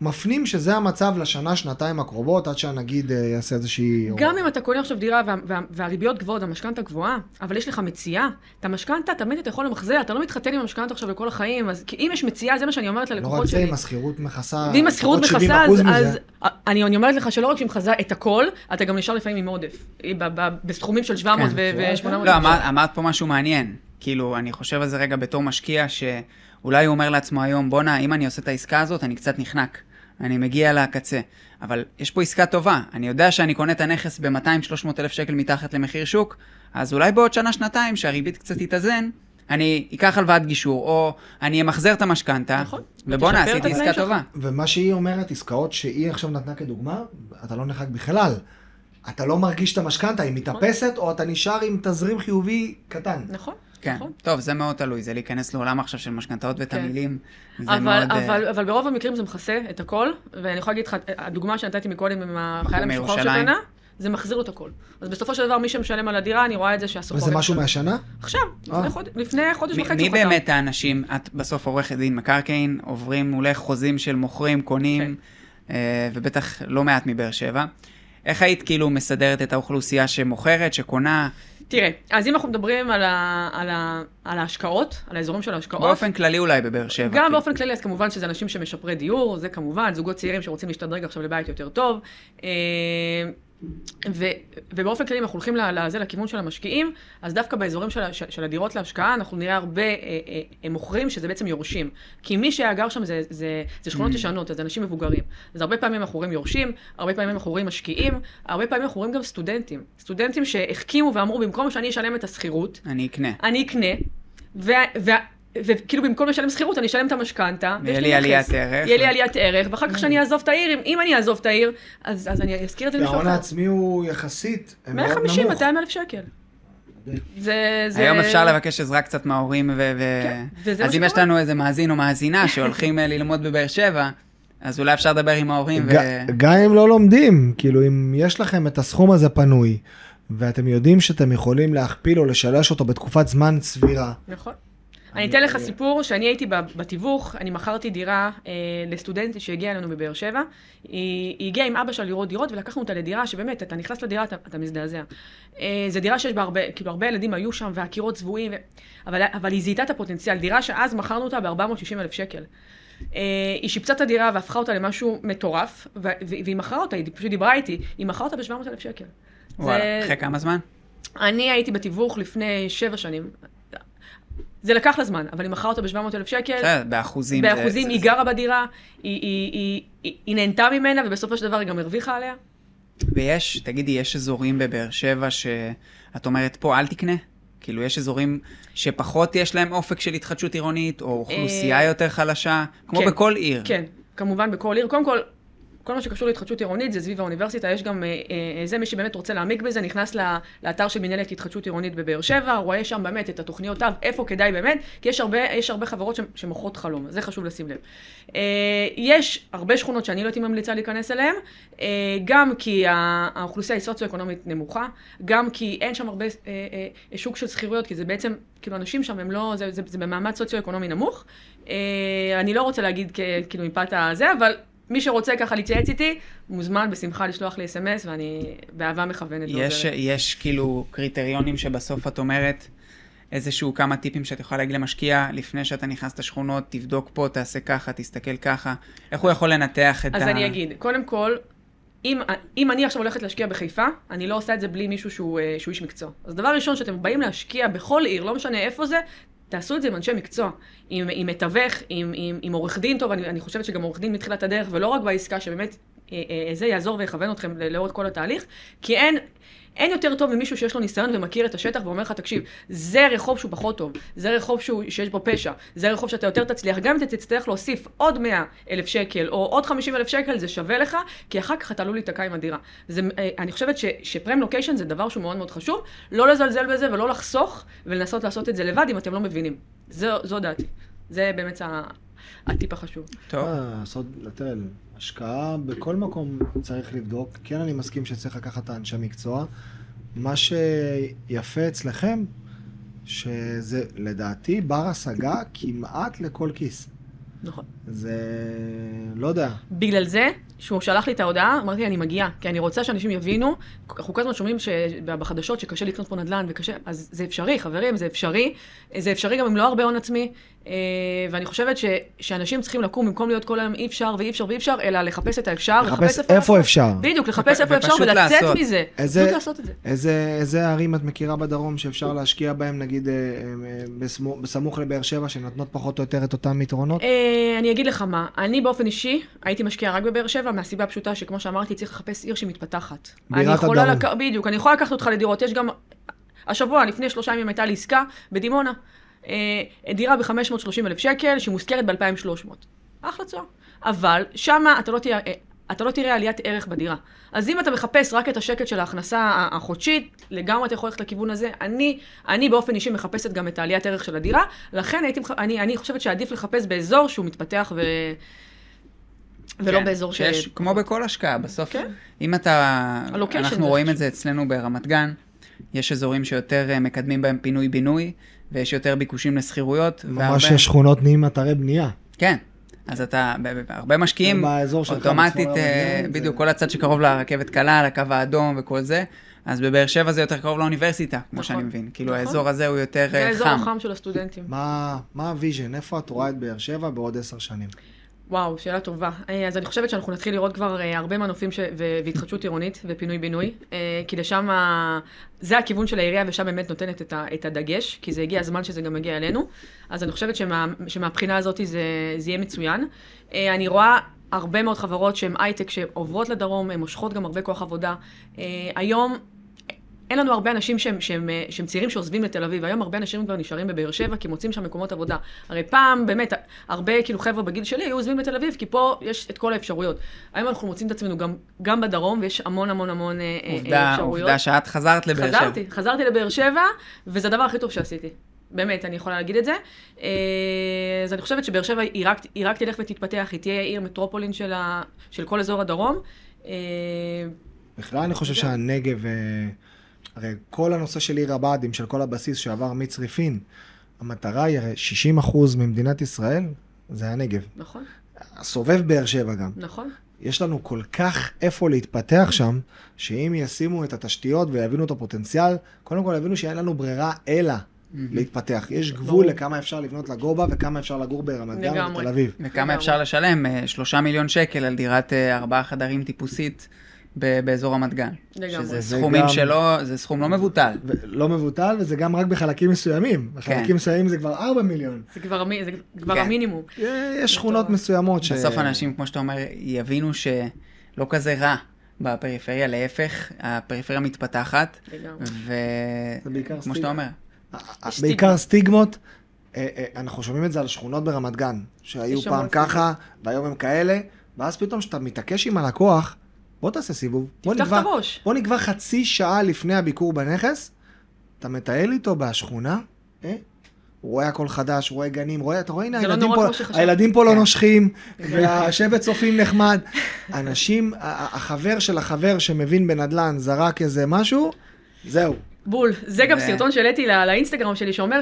S2: מפנים שזה המצב לשנה, שנתיים הקרובות, עד שהנגיד אה, יעשה איזושהי...
S4: גם אם אתה קונה עכשיו דירה וה, וה, והריביות גבוהות והמשכנתה גבוהה, אבל יש לך מציאה, את המשכנתה תמיד אתה יכול למחזר, אתה לא מתחתן עם המשכנתה עכשיו לכל החיים, אז כי אם יש מציאה, זה מה שאני אומרת
S2: לא
S4: ללקוחות
S2: רק זה,
S4: שלי.
S2: אם השכירות מכסה...
S4: ואם השכירות מכסה,
S2: 70%
S4: אז. אז אני, אני אומרת לך שלא רק שהיא מכסה את הכל, אתה גם נשאר לפעמים עם עודף. היא ב- ב- בסכומים של 700
S3: כן.
S4: ו-800.
S3: לא, אמרת, אמרת פה משהו מעניין. כאילו, אני חושב על זה רגע בתור משקיע, שאולי הוא אומר לעצמו היום, בואנה, אם אני עושה את העסקה הזאת, אני קצת נחנק. אני מגיע לקצה. אבל יש פה עסקה טובה. אני יודע שאני קונה את הנכס ב-200-300 אלף שקל מתחת למחיר שוק, אז אולי בעוד שנה-שנתיים, שהריבית קצת תתאזן, אני אקח הלוואת גישור, או אני אמחזר את המשכנתה,
S4: נכון.
S3: ובואנה, עשיתי עסקה. טובה.
S2: ומה שהיא אומרת, עסקאות שהיא עכשיו נתנה כדוגמה, אתה לא נחק בכלל. אתה לא מרגיש את המשכנתה, היא מתאפסת, או אתה נשאר עם תזרים חיובי קטן.
S4: נכון.
S3: כן,
S4: נכון.
S3: טוב, זה מאוד תלוי, זה להיכנס לעולם עכשיו של משכנתאות ותמהילים. זה
S4: אבל,
S3: מאוד... אה,
S4: אבל, אבל ברוב המקרים זה מכסה את הכל, ואני יכולה להגיד לך, הדוגמה שנתתי מקודם עם החייל המשוחרר. שקנה, זה מחזיר לו את הכל. אז בסופו של דבר, מי שמשלם על הדירה, אני רואה את זה שהסוחר...
S2: וזה משהו מהשנה?
S4: עכשיו,
S2: אה.
S4: לפני חוד- לפני חודש
S3: מי,
S4: וחצי
S3: מי. באמת האנשים, את בסוף עורכת דין מקרקעין, עוברים מולך חוזים של מוכרים, קונים,
S4: כן.
S3: אה, ובטח לא מעט מבאר שבע. איך היית כאילו מסדרת את האוכלוסייה שמוכרת, שקונה,
S4: תראה, אז אם אנחנו מדברים על, ה, על, ה, על ההשקעות, על האזורים של ההשקעות,
S3: באופן כללי אולי בבאר שבע?
S4: גם
S3: כאילו.
S4: באופן כללי, אז כמובן שזה אנשים שמשפרי דיור, זה כמובן, זוגות צעירים שרוצים להשתדרג עכשיו לבית יותר טוב. ו, ובאופן כללי, אם אנחנו הולכים לזה, לכיוון של המשקיעים, אז דווקא באזורים של, של, של הדירות להשקעה, אנחנו נראה הרבה אה, אה, מוכרים שזה בעצם יורשים. כי מי שהיה גר שם זה, זה, זה שכונות
S3: Mm.
S4: ישנות, זה אנשים מבוגרים. אז הרבה פעמים אנחנו רואים יורשים, הרבה פעמים אנחנו רואים משקיעים, הרבה פעמים אנחנו רואים גם סטודנטים. סטודנטים שהחכימו ואמרו, במקום שאני אשלם את השכירות,
S3: אני אקנה.
S4: אני אקנה, ו- ו- וכאילו במקום לשלם שכירות, אני אשלם את המשכנתה. ויש
S3: ויהיה
S4: לי
S3: לי עליית. ערך.
S4: יהיה לי עליית ערך, ואחר כך כשאני אעזוב את העיר, אם- אני אעזוב את העיר, אז אז אני אזכיר את זה למישהו
S2: וההון
S4: אחר.
S2: העצמי הוא יחסית מאוד נמוך.
S4: 150, 200 אלף שקל. זה... זה-
S3: היום אפשר לבקש עזרה קצת מההורים, ו...
S4: כן, וזה
S3: אז אם יש. לנו איזה מאזין או מאזינה שהולכים אה, ללמוד בבאר שבע, אז אולי אפשר לדבר עם ההורים ו...
S2: גם אם לא לומדים, כאילו אם יש לכם את הסכום הזה פנוי, ואתם יודעים שאתם יכולים להכפיל או לשלש אותו בתקופת זמן סבירה,
S4: נכון. אני אתן לך סיפור, שאני הייתי בתיווך, אני מכרתי דירה אה, לסטודנטית שהגיעה אלינו בבאר שבע. היא, היא הגיעה עם אבא שלה לראות דירות, ולקחנו אותה לדירה שבאמת, אתה נכנס לדירה, אתה, אתה מזדעזע. אה, זו דירה שיש בה הרבה, כאילו הרבה ילדים היו שם, והקירות צבועים, ו... אבל, אבל היא זיהתה את הפוטנציאל. דירה שאז מכרנו אותה ב-460 אלף שקל. אה, היא שיפצה את הדירה והפכה אותה למשהו מטורף, ו- והיא מכרה אותה, היא פשוט דיברה איתי, היא מכרה אותה ב-700 אלף שקל.
S3: וואלה,
S4: זה-
S3: אחרי כמה זמן?
S4: אני הייתי בתיווך לפני שבע שנים. זה לקח לה זמן, אבל היא מכרה אותה ב-700 אלף שקל.
S3: בסדר, באחוזים. זה-
S4: באחוזים,
S3: זה-
S4: היא גרה בדירה, היא, היא, היא, היא, היא נהנתה ממנה, ובסופו של דבר היא גם הרוויחה עליה.
S3: ויש, תגידי, יש אזורים בבאר שבע שאת אומרת, פה אל תקנה? כאילו, יש אזורים שפחות יש להם אופק של התחדשות עירונית, או אוכלוסייה
S4: אה,
S3: יותר חלשה, כמו
S4: כן.
S3: בכל עיר.
S4: כן, כמובן בכל עיר. קודם כל, כל מה שקשור להתחדשות עירונית זה סביב האוניברסיטה, יש גם, אה, אה, זה מי שבאמת רוצה להעמיק בזה, נכנס לאתר של מנהלת התחדשות עירונית בבאר שבע, רואה שם באמת את התוכניות אב, איפה כדאי באמת, כי יש הרבה, יש הרבה חברות שמוכרות חלום, זה חשוב לשים לב. אה, יש הרבה שכונות שאני לא הייתי ממליצה להיכנס אליהן, גם כי האוכלוסייה היא סוציו-אקונומית נמוכה, גם כי אין שם הרבה שוק של שכירויות, כי זה בעצם, כאילו אנשים שם הם לא, זה, זה, זה במעמד סוציו-אקונומי נמוך. אני לא רוצה להגיד כאילו מפאת הזה, אבל מי שרוצה ככה להתייעץ איתי, מוזמן בשמחה לשלוח לי אס.אם.אס, ואני באהבה מכוונת
S3: יש,
S4: ועוזרת.
S3: יש כאילו קריטריונים שבסוף את אומרת, איזשהו כמה טיפים שאת יכולה להגיד למשקיע, לפני שאתה נכנס לשכונות, תבדוק פה, תעשה ככה, תסתכל ככה. איך הוא יכול לנתח את
S4: אז
S3: ה...
S4: אני אגיד, קודם כל, אם, אם אני עכשיו הולכת להשקיע בחיפה, אני לא עושה את זה בלי מישהו שהוא, אה, שהוא איש מקצוע. אז דבר ראשון, שאתם באים להשקיע בכל עיר, לא משנה איפה זה, תעשו את זה עם אנשי מקצוע, עם, עם מתווך, עם, עם, עם עורך דין טוב, אני, אני חושבת שגם עורך דין מתחילת הדרך, ולא רק בעסקה, שבאמת אה, אה, זה יעזור ויכוון אתכם לאורך כל התהליך, כי אין... אין יותר טוב ממישהו שיש לו ניסיון ומכיר את השטח ואומר לך, תקשיב, זה רחוב שהוא פחות טוב, זה רחוב שהוא, שיש בו פשע, זה רחוב שאתה יותר תצליח, גם אם אתה תצטרך להוסיף עוד 100 אלף שקל או עוד 50 אלף שקל, זה שווה לך, כי אחר כך אתה עלול להיתקע עם הדירה. זה, אה, אני חושבת ש, שפרם לוקיישן זה דבר שהוא מאוד מאוד חשוב, לא לזלזל בזה ולא לחסוך ולנסות לעשות את זה לבד אם אתם לא מבינים. זו, זו דעתי. זה באמת ה- הטיפ החשוב.
S3: טוב,
S2: אה, לעשות, תראה, השקעה בכל מקום צריך לבדוק. כן, אני מסכים שצריך לקחת את האנשי מקצוע. מה שיפה אצלכם, שזה לדעתי בר השגה כמעט לכל כיס.
S4: נכון.
S2: זה... לא יודע.
S4: בגלל זה, שהוא שלח לי את ההודעה, אמרתי, אני מגיעה, כי אני רוצה שאנשים יבינו, אנחנו כל הזמן שומעים בחדשות שקשה לקנות פה נדל"ן וקשה, אז זה אפשרי, חברים, זה אפשרי. זה אפשרי גם אם לא הרבה הון עצמי, ואני חושבת ש, שאנשים צריכים לקום במקום להיות כל היום אי אפשר ואי אפשר ואי אפשר, אלא לחפש את האפשר,
S2: לחפש איפה
S4: לעשות.
S2: אפשר.
S4: בדיוק, לחפש איפה אפשר ולצאת
S3: לעשות.
S4: מזה.
S2: איזה-
S4: פשוט לעשות את זה.
S2: איזה, איזה ערים את מכירה בדרום שאפשר להשקיע בהם, נגיד, אה, אה, בסמו- בסמוך לבאר שבע, שנותנות פחות או יותר את אותם יתרונות?
S4: אה, אני אגיד לך מה, אני באופן אישי הייתי משקיעה רק בבאר שבע, מהסיבה הפשוטה שכמו שאמרתי, צריך לחפש עיר שמתפתחת.
S2: בירת הדרום.
S4: לק... בדיוק, אני יכולה לקחת אותך לדירות. יש גם... השבוע, לפני שלושה ימים הייתה לי עסקה בדימונה. אה, דירה ב-530 אלף שקל, שמושכרת ב-2,300. אחלה תשואה. אבל שמה אתה לא. אה, אתה לא תראה עליית ערך בדירה. אז אם אתה מחפש רק את השקט של ההכנסה החודשית, לגמרי אתה יכול ללכת לכיוון הזה. אני, אני באופן אישי מחפשת גם את העליית ערך של הדירה, לכן הייתי, אני, אני חושבת שעדיף לחפש באזור שהוא מתפתח ו... ולא
S3: כן,
S4: באזור ש...
S3: שיש, כמו בכל השקעה, בסוף,
S4: כן.
S3: אם אתה, אנחנו רואים
S4: חשוב.
S3: את זה אצלנו ברמת גן, יש אזורים שיותר אה, מקדמים בהם פינוי-בינוי, ויש יותר ביקושים לשכירויות.
S2: ממש
S3: והרבה-
S2: שכונות נהיים אתרי בנייה.
S3: כן, אז אתה, הרבה משקיעים, אוטומטית,
S2: רמת גן, זה-
S3: בדיוק, כל הצד שקרוב לרכבת קלה, לקו האדום וכל זה, אז בבאר שבע זה יותר קרוב לאוניברסיטה, כמו
S4: נכון,
S3: שאני מבין. כאילו,
S4: נכון.
S3: האזור הזה הוא יותר
S4: זה
S3: אה,
S4: האזור
S3: חם.
S4: החם של הסטודנטים.
S2: מה מה ה vision? איפה את רואה את באר שבע בעוד עשר שנים?
S4: וואו, שאלה טובה. אה, אז אני חושבת שאנחנו נתחיל לראות כבר אה, הרבה מנופים ש... והתחדשות עירונית ופינוי-בינוי, אה, כי לשם. זה הכיוון של העירייה ושם באמת נותנת את, הדגש, כי זה הגיע הזמן שזה גם יגיע אלינו. אז אני חושבת שמה... שמהבחינה הזאת זה... זה יהיה מצוין. אני רואה הרבה מאוד חברות שהן הייטק שעוברות לדרום, הן מושכות גם הרבה כוח עבודה. היום... אין לנו הרבה אנשים שהם, שהם, אה, שהם צעירים שעוזבים לתל אביב, היום הרבה אנשים כבר נשארים בבאר שבע כי מוצאים שם מקומות עבודה. הרי פעם, באמת, הרבה כאילו חבר'ה בגיל שלי היו עוזבים לתל אביב, כי פה יש את כל האפשרויות. היום אנחנו מוצאים את עצמנו גם, גם בדרום, ויש המון המון המון אה, אה,
S3: עובדה,
S4: אפשרויות.
S3: עובדה שאת חזרת לבאר שבע.
S4: חזרתי, חזרתי לבאר שבע, וזה הדבר הכי טוב שעשיתי. באמת, אני יכולה להגיד את זה. אז אני חושבת שבאר שבע היא רק, היא רק תלך ותתפתח, היא תהיה עיר מטרופולין של, ה, של כל אזור הדרום.
S2: בכלל אני חושב שהנגב, הרי כל הנושא של עיר הבה"דים, של כל הבסיס שעבר מצריפין, המטרה היא הרי 60% ממדינת ישראל, זה הנגב.
S4: נכון,
S2: סובב באר שבע גם.
S4: נכון.
S2: יש לנו כל כך איפה להתפתח שם, שאם ישימו את התשתיות ויבינו את הפוטנציאל, קודם כל יבינו שאין לנו ברירה אלא להתפתח. יש גבול. לכמה אפשר לבנות לגובה וכמה אפשר לגור ברמת גן. ובתל אביב.
S3: וכמה. אפשר לשלם? אה, שלושה מיליון שקל על דירת אה, ארבעה חדרים טיפוסית באזור רמת גן.
S4: לגמרי.
S3: שזה
S2: זה
S3: סכומים
S2: גם-
S3: שלא, זה סכום לא מבוטל.
S2: לא מבוטל, וזה גם רק בחלקים מסוימים.
S3: כן.
S2: בחלקים מסוימים זה כבר 4 מיליון.
S4: זה כבר, המי- זה כבר
S3: כן.
S4: המינימום.
S2: יש שכונות מסוימות ש...
S3: בסוף אנשים, כמו שאתה אומר, יבינו שלא כזה רע בפריפריה, להפך, הפריפריה מתפתחת,
S4: לגמרי.
S3: וכמו שאתה. אומר,
S2: בעיקר סטיגמות. אה, אה, אנחנו שומעים את זה על שכונות ברמת גן, שהיו פעם ככה, והיום הם כאלה, ואז פתאום כשאתה מתעקש עם הלקוח, בוא תעשה סיבוב.
S4: תפתח
S2: נקבע-
S4: את הראש.
S2: בוא נקבע חצי שעה לפני הביקור בנכס, אתה מטייל איתו בשכונה, אה? הוא רואה הכל חדש, רואה גנים, רואה, אתה רואה, הנה,
S4: לא
S2: הילדים
S4: נורא
S2: פה. הילדים פה לא
S3: כן.
S2: נושכים, והשבט צופים נחמד. אנשים, החבר של החבר שמבין בנדל"ן זרק איזה משהו, זהו.
S4: בול. זה גם סרטון שהעליתי לא- לאינסטגרם שלי, שאומר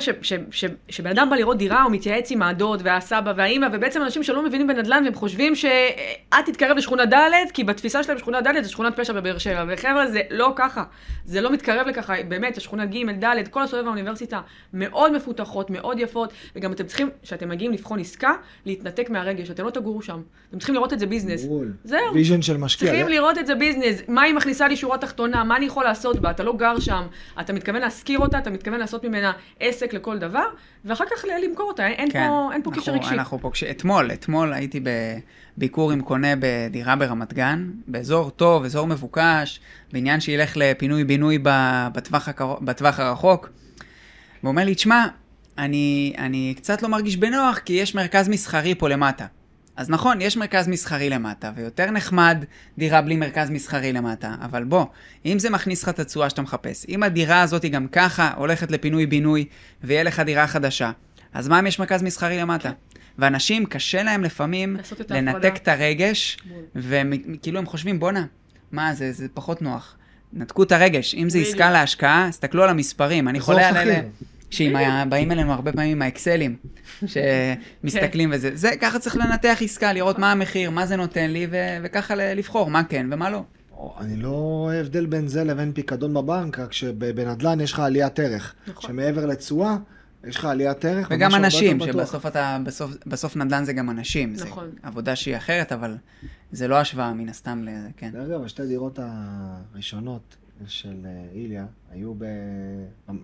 S4: שבן אדם בא לראות דירה, הוא מתייעץ עם הדוד והסבא והאימא, ובעצם אנשים שלא מבינים בנדל"ן, והם חושבים שאת תתקרב לשכונה ד', כי בתפיסה שלהם שכונה ד' זה שכונת פשע בבאר שבע. וחבר'ה, זה לא ככה. זה לא מתקרב לככה. באמת, השכונה ג', ד', כל הסובב האוניברסיטה מאוד מפותחות, מאוד יפות, וגם אתם צריכים, כשאתם מגיעים לבחון עסקה, להתנתק מהרגש. אתם לא תגורו שם. אתם צריכים לראות את זה business.
S2: בול.
S4: זהו.
S2: vision של משקיע.
S4: צריכים לראות את זה business, מה היא מכניסה לי שורה תחתונה, מה אני יכול לעשות בה, אתה לא גר שם, אתה מתכוון להשכיר אותה, אתה מתכוון לעשות ממנה עסק לכל דבר, ואחר כך למכור אותה, אין,
S3: כן.
S4: פה, אין פה
S3: אנחנו-
S4: קשר רגשי.
S3: אנחנו פוגשים, אתמול, אתמול הייתי בביקור עם קונה בדירה ברמת גן, באזור טוב, אזור מבוקש, בעניין שילך לפינוי-בינוי בטווח, הקרוב, בטווח הרחוק. והוא אומר לי, תשמע, אני, אני קצת לא מרגיש בנוח, כי יש מרכז מסחרי פה למטה. אז נכון, יש מרכז מסחרי למטה, ויותר נחמד דירה בלי מרכז מסחרי למטה, אבל בוא, אם זה מכניס לך את התשואה שאתה מחפש, אם הדירה הזאת היא גם ככה הולכת לפינוי-בינוי, ויהיה לך דירה חדשה, אז מה אם יש מרכז מסחרי למטה? ואנשים, קשה להם לפעמים. לנתק את הרגש. וכאילו הם חושבים, בואנה, מה, זה, זה פחות נוח. נתקו את הרגש. אם זה. עסקה להשקעה, תסתכלו על המספרים. אני חולה על אלה. שבאים אלינו הרבה פעמים עם האקסלים, שמסתכלים
S4: כן.
S3: וזה. זה, ככה צריך לנתח עסקה, לראות מה המחיר, מה זה נותן לי, ו- וככה ל- לבחור מה כן ומה לא.
S2: אני לא רואה הבדל בין זה לבין פיקדון בבנק, רק שבנדל"ן יש לך עליית ערך.
S4: נכון.
S2: שמעבר לתשואה, יש לך עליית ערך.
S3: וגם אנשים. שבסוף אתה, בסוף, בסוף נדל"ן זה גם אנשים.
S4: נכון.
S3: זה עבודה שהיא אחרת, אבל זה לא השוואה מן הסתם לזה, כן.
S2: דרך אגב, השתי דירות הראשונות של אה, איליה היו ב-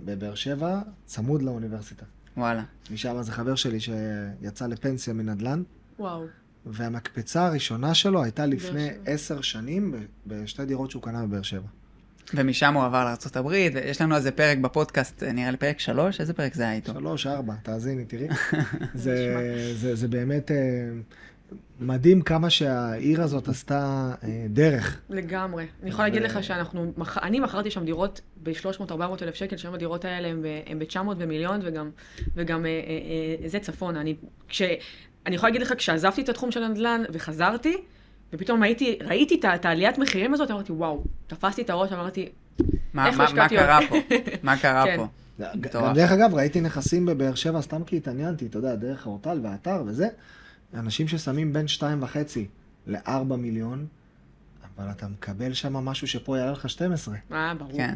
S2: בבאר שבע, צמוד לאוניברסיטה.
S3: וואלה.
S2: משם זה חבר שלי שיצא לפנסיה מנדל"ן,
S4: וואו.
S2: והמקפצה הראשונה שלו הייתה לפני. עשר שנים בשתי דירות שהוא קנה בבאר שבע.
S3: ומשם הוא עבר לארה"ב, ויש לנו איזה פרק בפודקאסט, נראה לי פרק שלוש, איזה פרק זה היה איתו?
S2: שלוש, ארבע, תאזיני, תראי. זה, זה, זה באמת אה, מדהים כמה שהעיר הזאת עשתה אה, דרך.
S4: לגמרי. אני יכולה להגיד לך שאנחנו, מח- אני מכרתי שם דירות ב-300-400 אלף שקל, שהיום הדירות האלה הם ב- הם ב-900 ומיליון, וגם, וגם אה, אה, אה, זה צפונה. אני, כש, אני יכולה להגיד לך, כשעזבתי את התחום של הנדל"ן וחזרתי, ופתאום הייתי, ראיתי את העליית מחירים הזאת, אמרתי, וואו, תפסתי את הראש, אמרתי,
S3: מה, מה, מה
S4: השקעתי
S3: קרה
S4: עוד?
S3: פה? מה קרה
S4: כן.
S3: פה?
S2: גם דרך אגב, ראיתי נכסים בבאר שבע סתם כי התעניינתי, אתה יודע, דרך האורטל והאתר וזה. אנשים ששמים בין שתיים וחצי לארבע מיליון, אבל אתה מקבל שם משהו שפה יעלה לך 12.
S4: אה, ברור.
S3: כן.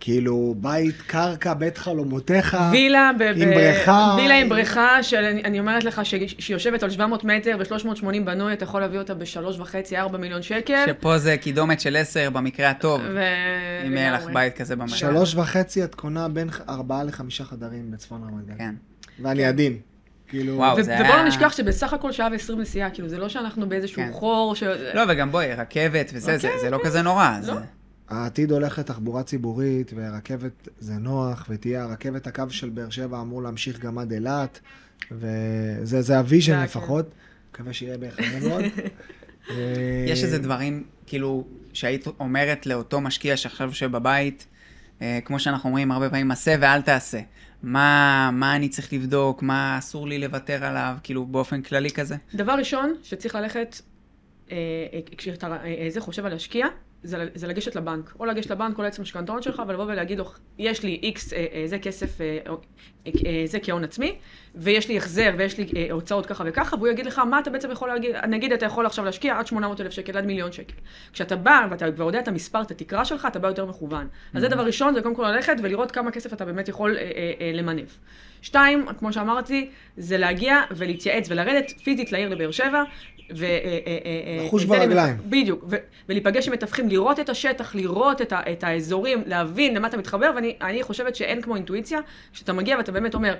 S2: כאילו, בית, קרקע, בית חלומותיך.
S4: וילה, ב-
S2: עם בריכה.
S4: וילה עם בריכה, שאני אני אומרת לך ש- שהיא יושבת על 700 מטר ו-380 בנוי, אתה יכול להביא אותה בשלוש וחצי, ארבע מיליון שקל.
S3: שפה זה קידומת של עשר במקרה הטוב,
S4: ו...
S3: אם יהיה לך. בית כזה במרכז.
S2: שלוש וחצי את קונה בין ארבעה לחמישה חדרים בצפון רמת גן.
S3: כן.
S2: ואני עדין. כאילו...
S3: וואו, זה
S4: ובוא
S3: היה-
S4: לא נשכח שבסך הכל שעה ועשרים נסיעה, כאילו זה לא שאנחנו באיזשהו
S3: כן.
S4: חור, ש...
S3: לא, וגם בואי, רכבת וזה, זה-
S4: אוקיי,
S3: זה לא כזה נורא. זה-
S2: העתיד הולך לתחבורה ציבורית, ורכבת זה נוח, ותהיה הרכבת הקו של באר שבע אמור להמשיך גם עד אילת, וזה זה ה vision
S4: זה, כן.
S2: לפחות. מקווה שיהיה בחיינו עוד. אה,
S3: יש איזה דברים, כאילו, שהיית אומרת לאותו משקיע שעכשיו יושב בבית, אה, כמו שאנחנו אומרים הרבה פעמים, עשה ואל תעשה. מה, מה אני צריך לבדוק, מה אסור לי לוותר עליו, כאילו, באופן כללי כזה?
S4: דבר ראשון שצריך ללכת, אה, אה, כשאתה אה, אה, חושב על להשקיע, זה, זה לגשת לבנק. או לגשת לבנק או לעצם משכנתאות שלך, ולבוא ולהגיד לו, יש לי איקס, אה, אה, זה כסף, אה, אה, אה, זה כהון עצמי, ויש לי החזר ויש לי אה, הוצאות ככה וככה, והוא יגיד לך, מה אתה בעצם יכול להגיד, נגיד אתה יכול עכשיו להשקיע עד 800 אלף שקל, עד מיליון שקל. כשאתה בא ואתה כבר יודע את המספר, את התקרה שלך, אתה בא יותר מכוון. אז זה דבר ראשון, זה קודם כל ללכת ולראות כמה כסף אתה באמת יכול אה, אה, אה, למנף. שתיים, כמו שאמרתי, זה להגיע ולהתייעץ ולרדת פיזית לעיר לבאר שבע. ו... אה, אה, אה,
S2: לחוש
S4: למ-
S2: ברגליים.
S4: בדיוק, ו- ולהיפגש עם מתווכים, לראות את השטח, לראות את, ה- את האזורים, להבין למה אתה מתחבר, ואני אני חושבת שאין כמו אינטואיציה, כשאתה מגיע ואתה באמת אומר,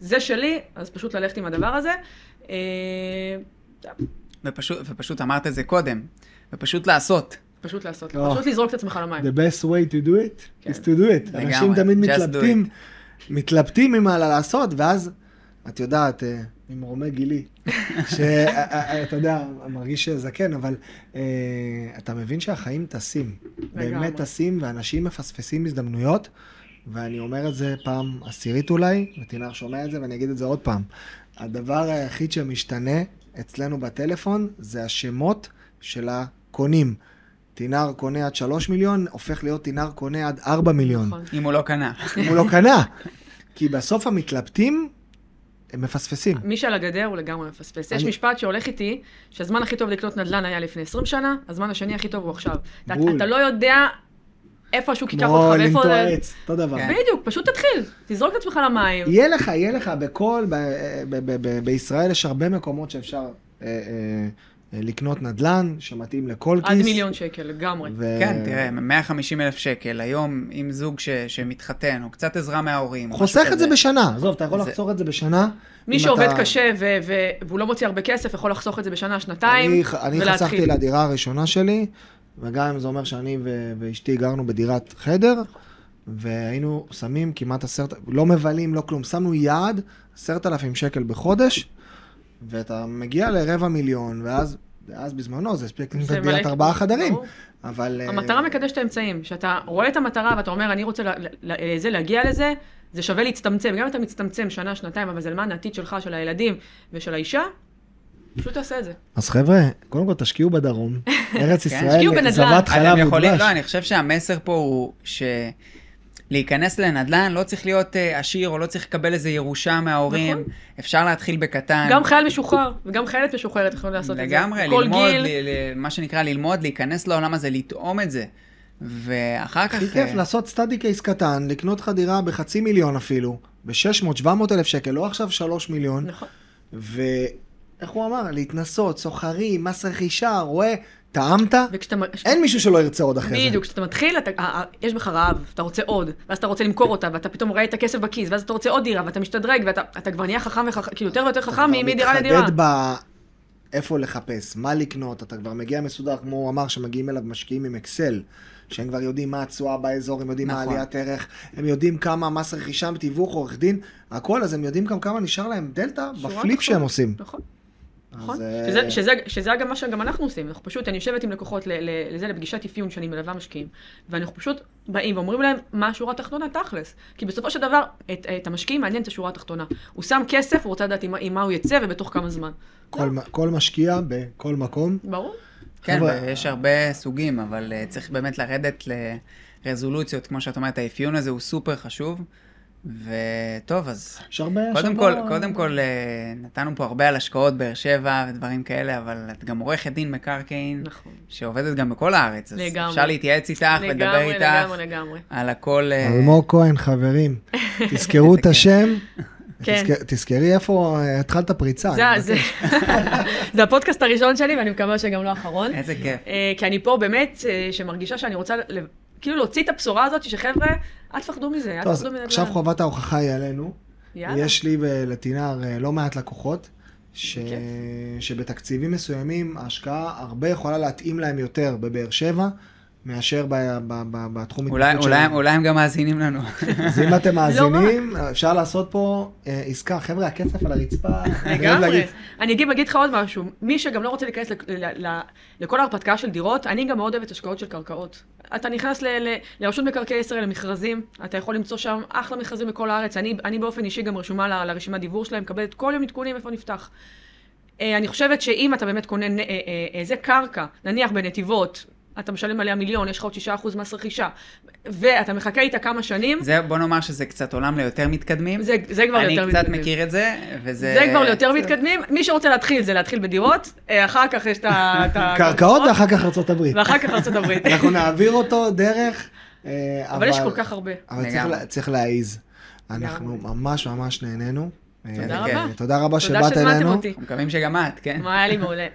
S4: זה שלי, אז פשוט ללכת עם הדבר הזה. אה,
S3: ופשוט, ופשוט אמרת את זה קודם, ופשוט לעשות.
S4: פשוט לעשות,
S2: לא.
S4: פשוט לזרוק את עצמך למים.
S2: The best way to do it
S4: כן.
S2: is to do it.
S3: לגמרי.
S2: אנשים תמיד מתלבטים, מתלבטים עם מה לעשות, ואז, את יודעת, אה, ממרומי גילי, שאתה יודע, מרגיש זקן, אבל אה, אתה מבין שהחיים טסים. באמת. טסים, ואנשים מפספסים הזדמנויות, ואני אומר את זה פעם עשירית אולי, ותינר שומע את זה, ואני אגיד את זה עוד פעם. הדבר היחיד שמשתנה אצלנו בטלפון זה השמות של הקונים. טינר קונה עד 3 מיליון, הופך להיות טינר קונה עד 4 מיליון.
S4: נכון.
S3: אם הוא לא קנה.
S2: אם הוא לא קנה. כי בסוף המתלבטים, הם מפספסים.
S4: מי שעל הגדר הוא לגמרי מפספס. יש
S2: אני-
S4: משפט שהולך איתי, שהזמן הכי טוב לקנות נדל"ן היה לפני 20 שנה, הזמן השני הכי טוב הוא עכשיו. אתה. אתה לא יודע איפה השוק ייקח אותך ואיפה...
S2: לנטוע עץ, אותו דבר.
S3: כן.
S4: בדיוק, פשוט תתחיל, תזרוק את עצמך למים.
S2: יהיה לך, יהיה לך בכל, בישראל יש הרבה מקומות שאפשר אה, אה, לקנות נדל"ן, שמתאים לכל כיס.
S4: עד מיליון שקל, לגמרי.
S2: ו-
S3: כן, תראה, 150 אלף שקל, היום עם זוג ש, שמתחתן, או קצת עזרה מההורים.
S2: חוסך את זה. בשנה, עזוב, אתה יכול
S3: זה-
S2: לחסוך את זה בשנה.
S4: מי שעובד
S2: אתה-
S4: קשה ו- ו- והוא לא מוציא הרבה כסף, יכול לחסוך את זה בשנה, שנתיים,
S2: אני, אני
S4: ולהתחיל.
S2: חסכתי לדירה הראשונה שלי, וגם אם זה אומר שאני ו- ואשתי גרנו בדירת חדר, והיינו שמים כמעט עשרת, לא מבלים, לא כלום, שמנו יעד, עשרת אלפים שקל בחודש, ואתה מגיע לרבע מיליון, ואז, ואז בזמנו זה הספיק לקנות דירת ארבעה חדרים,
S4: ברור.
S2: אבל... אה,
S4: המטרה מקדשת את האמצעים. כשאתה רואה את המטרה ואתה אומר, אני רוצה ל- ל- ל- זה, להגיע לזה, זה שווה להצטמצם. גם אם אתה מצטמצם שנה, שנתיים, אבל זה למען העתיד שלך, של הילדים ושל האישה, פשוט תעשה את זה.
S2: אז חבר'ה, קודם כל תשקיעו בדרום. ארץ
S3: תשקיעו
S2: ישראל,
S4: בנדל"ן.
S2: זבת
S3: אז
S2: חלב ודבש.
S3: לא, אני חושב שהמסר פה הוא שלהיכנס לנדל"ן לא צריך להיות אה, עשיר או לא צריך לקבל איזה ירושה מההורים.
S4: נכון.
S3: אפשר להתחיל בקטן.
S4: גם חייל משוחרר וגם חיילת משוחררת יכולים לעשות את זה.
S3: לגמרי,
S4: כל
S3: ללמוד,
S4: גיל.
S3: ל- ל- מה שנקרא ללמוד, להיכנס לעולם הזה, לטעום את זה. ואחר כך...
S2: הכי כיף
S3: אה,
S2: לעשות סטאדי קייס קטן, לקנות לך דירה בחצי מיליון אפילו, ב-600-700 אלף שקל, לא עכשיו 3 מיליון.
S4: נכון.
S2: ואיך הוא אמר? להתנסות, סוחרים, מס רכישה, רואה, טעמת?
S4: וכשאתה...
S2: אין מישהו שלא ירצה עוד אחרי זה.
S4: בדיוק, כשאתה מתחיל, אתה, יש בך רעב, אתה רוצה עוד, ואז אתה רוצה למכור אותה, ואתה פתאום רואה את הכסף בכיס, ואז אתה רוצה עוד דירה, ואתה משתדרג, ואתה אתה כבר נהיה חכם כאילו יותר ויותר חכם
S2: אתה
S4: מדירה
S2: כבר
S4: לדירה.
S2: מתחדד ב... איפה לחפש, מה לקנות, אתה כבר מגיע מסודר, כמו הוא אמר, שמגיעים אליו משקיעים עם אקסל, שהם כבר יודעים מה התשואה באזור, הם יודעים מה
S3: נכון.
S2: עליית ערך, הם יודעים כמה מס רכישה, תיווך, עורך דין, הכל, אז הם יודעים גם כמה נשאר להם דלתא בפליפ. שהם עושים.
S4: נכון. נכון.
S2: אה,
S4: שזה, שזה, שזה גם מה שגם אנחנו עושים. אנחנו פשוט, אני יושבת עם לקוחות ל- ל- לזה, לפגישת אפיון שאני מלווה משקיעים, ואנחנו פשוט באים ואומרים להם מה השורה התחתונה תכלס. כי בסופו של דבר, את, את המשקיעים מעניין את השורה התחתונה. הוא שם כסף, הוא רוצה לדעת עם, עם מה הוא יצא ובתוך כמה זמן.
S2: כל, כל משקיע בכל מקום.
S4: ברור?
S3: כן, ויש הרבה סוגים, אבל אה, צריך באמת לרדת לרזולוציות, כמו שאת אומרת, האפיון הזה הוא סופר חשוב. וטוב, אז.
S2: יש
S3: קודם
S2: הרבה-
S3: כל, קודם כל, אה, נתנו פה הרבה על השקעות באר שבע ודברים כאלה, אבל את גם עורכת דין מקרקעין,
S4: נכון.
S3: שעובדת גם בכל הארץ, אז
S4: לגמרי.
S3: אפשר להתייעץ איתך ולדבר
S4: לגמרי,
S3: איתך
S4: לגמרי, לגמרי.
S3: על הכל. אה,
S2: אלמוג כהן, חברים, תזכרו את
S3: איזה
S2: השם.
S4: כן.
S2: תזכר- תזכרי איפה אה, התחלת פריצה.
S4: זה, זה. זה הפודקאסט הראשון שלי, ואני מקווה שגם לא האחרון.
S3: איזה כיף.
S4: כי אני פה באמת, שמרגישה שאני רוצה כאילו להוציא את הבשורה הזאת, שחבר'ה, אל תפחדו מזה, אל תפחדו מזה.
S2: עכשיו חובת ההוכחה היא עלינו.
S4: יאללה.
S2: יש לי ולטינר אה, לא מעט לקוחות, ש... שבתקציבים מסוימים ההשקעה הרבה יכולה להתאים להם יותר בבאר שבע, מאשר ב... ב... ב... בתחום
S3: אולי, אולי,
S2: שלהם.
S3: אולי הם גם מאזינים לנו.
S2: אז אם אתם
S4: לא
S2: מאזינים, אפשר לעשות פה אה, עסקה. חבר'ה, הכסף על הרצפה.
S4: לגמרי. אני אגיד, אגיד לך עוד משהו, מי שגם לא רוצה להיכנס ל- ל- ל- לכל ההרפתקה של דירות, אני גם מאוד אוהבת השקעות של קרקעות. אתה נכנס ל- ל- לרשות מקרקעי ישראל למכרזים, אתה יכול למצוא שם אחלה מכרזים בכל הארץ. אני, אני באופן אישי גם רשומה ל- לרשימת דיבור שלהם, מקבלת כל יום עדכונים איפה נפתח. אה, אני חושבת שאם אתה באמת קונה נ- אה, אה, איזה קרקע, נניח בנתיבות, אתה משלם עליה מיליון, יש לך עוד 6% מס רכישה, ואתה מחכה איתה כמה שנים,
S3: זה, בוא נאמר שזה קצת עולם ליותר מתקדמים.
S4: זה, זה כבר
S3: אני
S4: יותר
S3: קצת
S4: מתקדם.
S3: מכיר את זה, וזה...
S4: זה כבר ליותר מתקדמים. מי שרוצה להתחיל זה להתחיל בדירות, אה, אחר כך יש את ה...
S2: קרקעות ואחר כך ארצות הברית.
S4: ואחר כך ארצות הברית.
S2: אנחנו נעביר אותו דרך... אה,
S4: אבל יש כל כך הרבה.
S2: אבל צריך, צריך להעיז. אנחנו. ממש ממש נהנינו. אה,
S4: תודה
S3: כן.
S4: רבה.
S2: תודה רבה
S4: תודה
S2: שבאת
S4: שהזמנתם
S2: אלינו.
S4: אותי.
S3: אנחנו מקווים שגם את, כן?
S4: מה היה לי מעולה.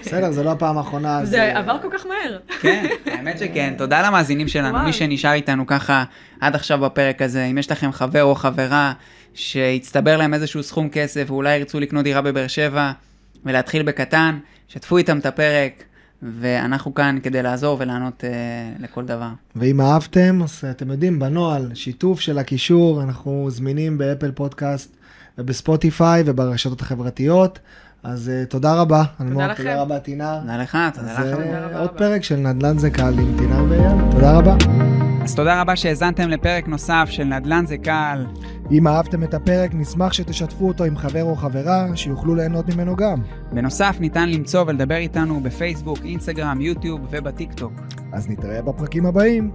S2: בסדר, זה לא הפעם האחרונה.
S4: זה
S2: אה,
S4: עבר כל כך מהר.
S3: כן, האמת שכן. תודה למאזינים שלנו. מי שנשאר איתנו ככה עד עכשיו בפרק הזה. אם יש לכם חבר או חברה שהצטבר להם איזשהו סכום כסף ואולי ירצו לקנות דירה בבאר שבע ולהתחיל בקטן, שתפו איתם את הפרק, ואנחנו כאן כדי לעזור ולענות אה, לכל דבר.
S2: ואם אהבתם, אז אתם יודעים, בנוהל, שיתוף של הקישור, אנחנו זמינים באפל פודקאסט ובספוטיפיי וברשתות החברתיות. אז uh, תודה רבה. אלמוג,
S4: לכם.
S2: תודה רבה, תינר.
S3: תודה לך, תודה
S2: אז
S3: לך.
S2: אה,
S4: תודה רבה
S2: עוד
S4: רבה.
S2: פרק של נדל"ן זה קל עם תינר ואייל. תודה רבה.
S3: אז תודה רבה שהאזנתם לפרק נוסף של נדל"ן זה קל.
S2: אם אהבתם את הפרק, נשמח שתשתפו אותו עם חבר או חברה, שיוכלו ליהנות ממנו גם.
S3: בנוסף, ניתן למצוא ולדבר איתנו בפייסבוק, אינסטגרם, יוטיוב ובטיקטוק.
S2: אז נתראה בפרקים הבאים.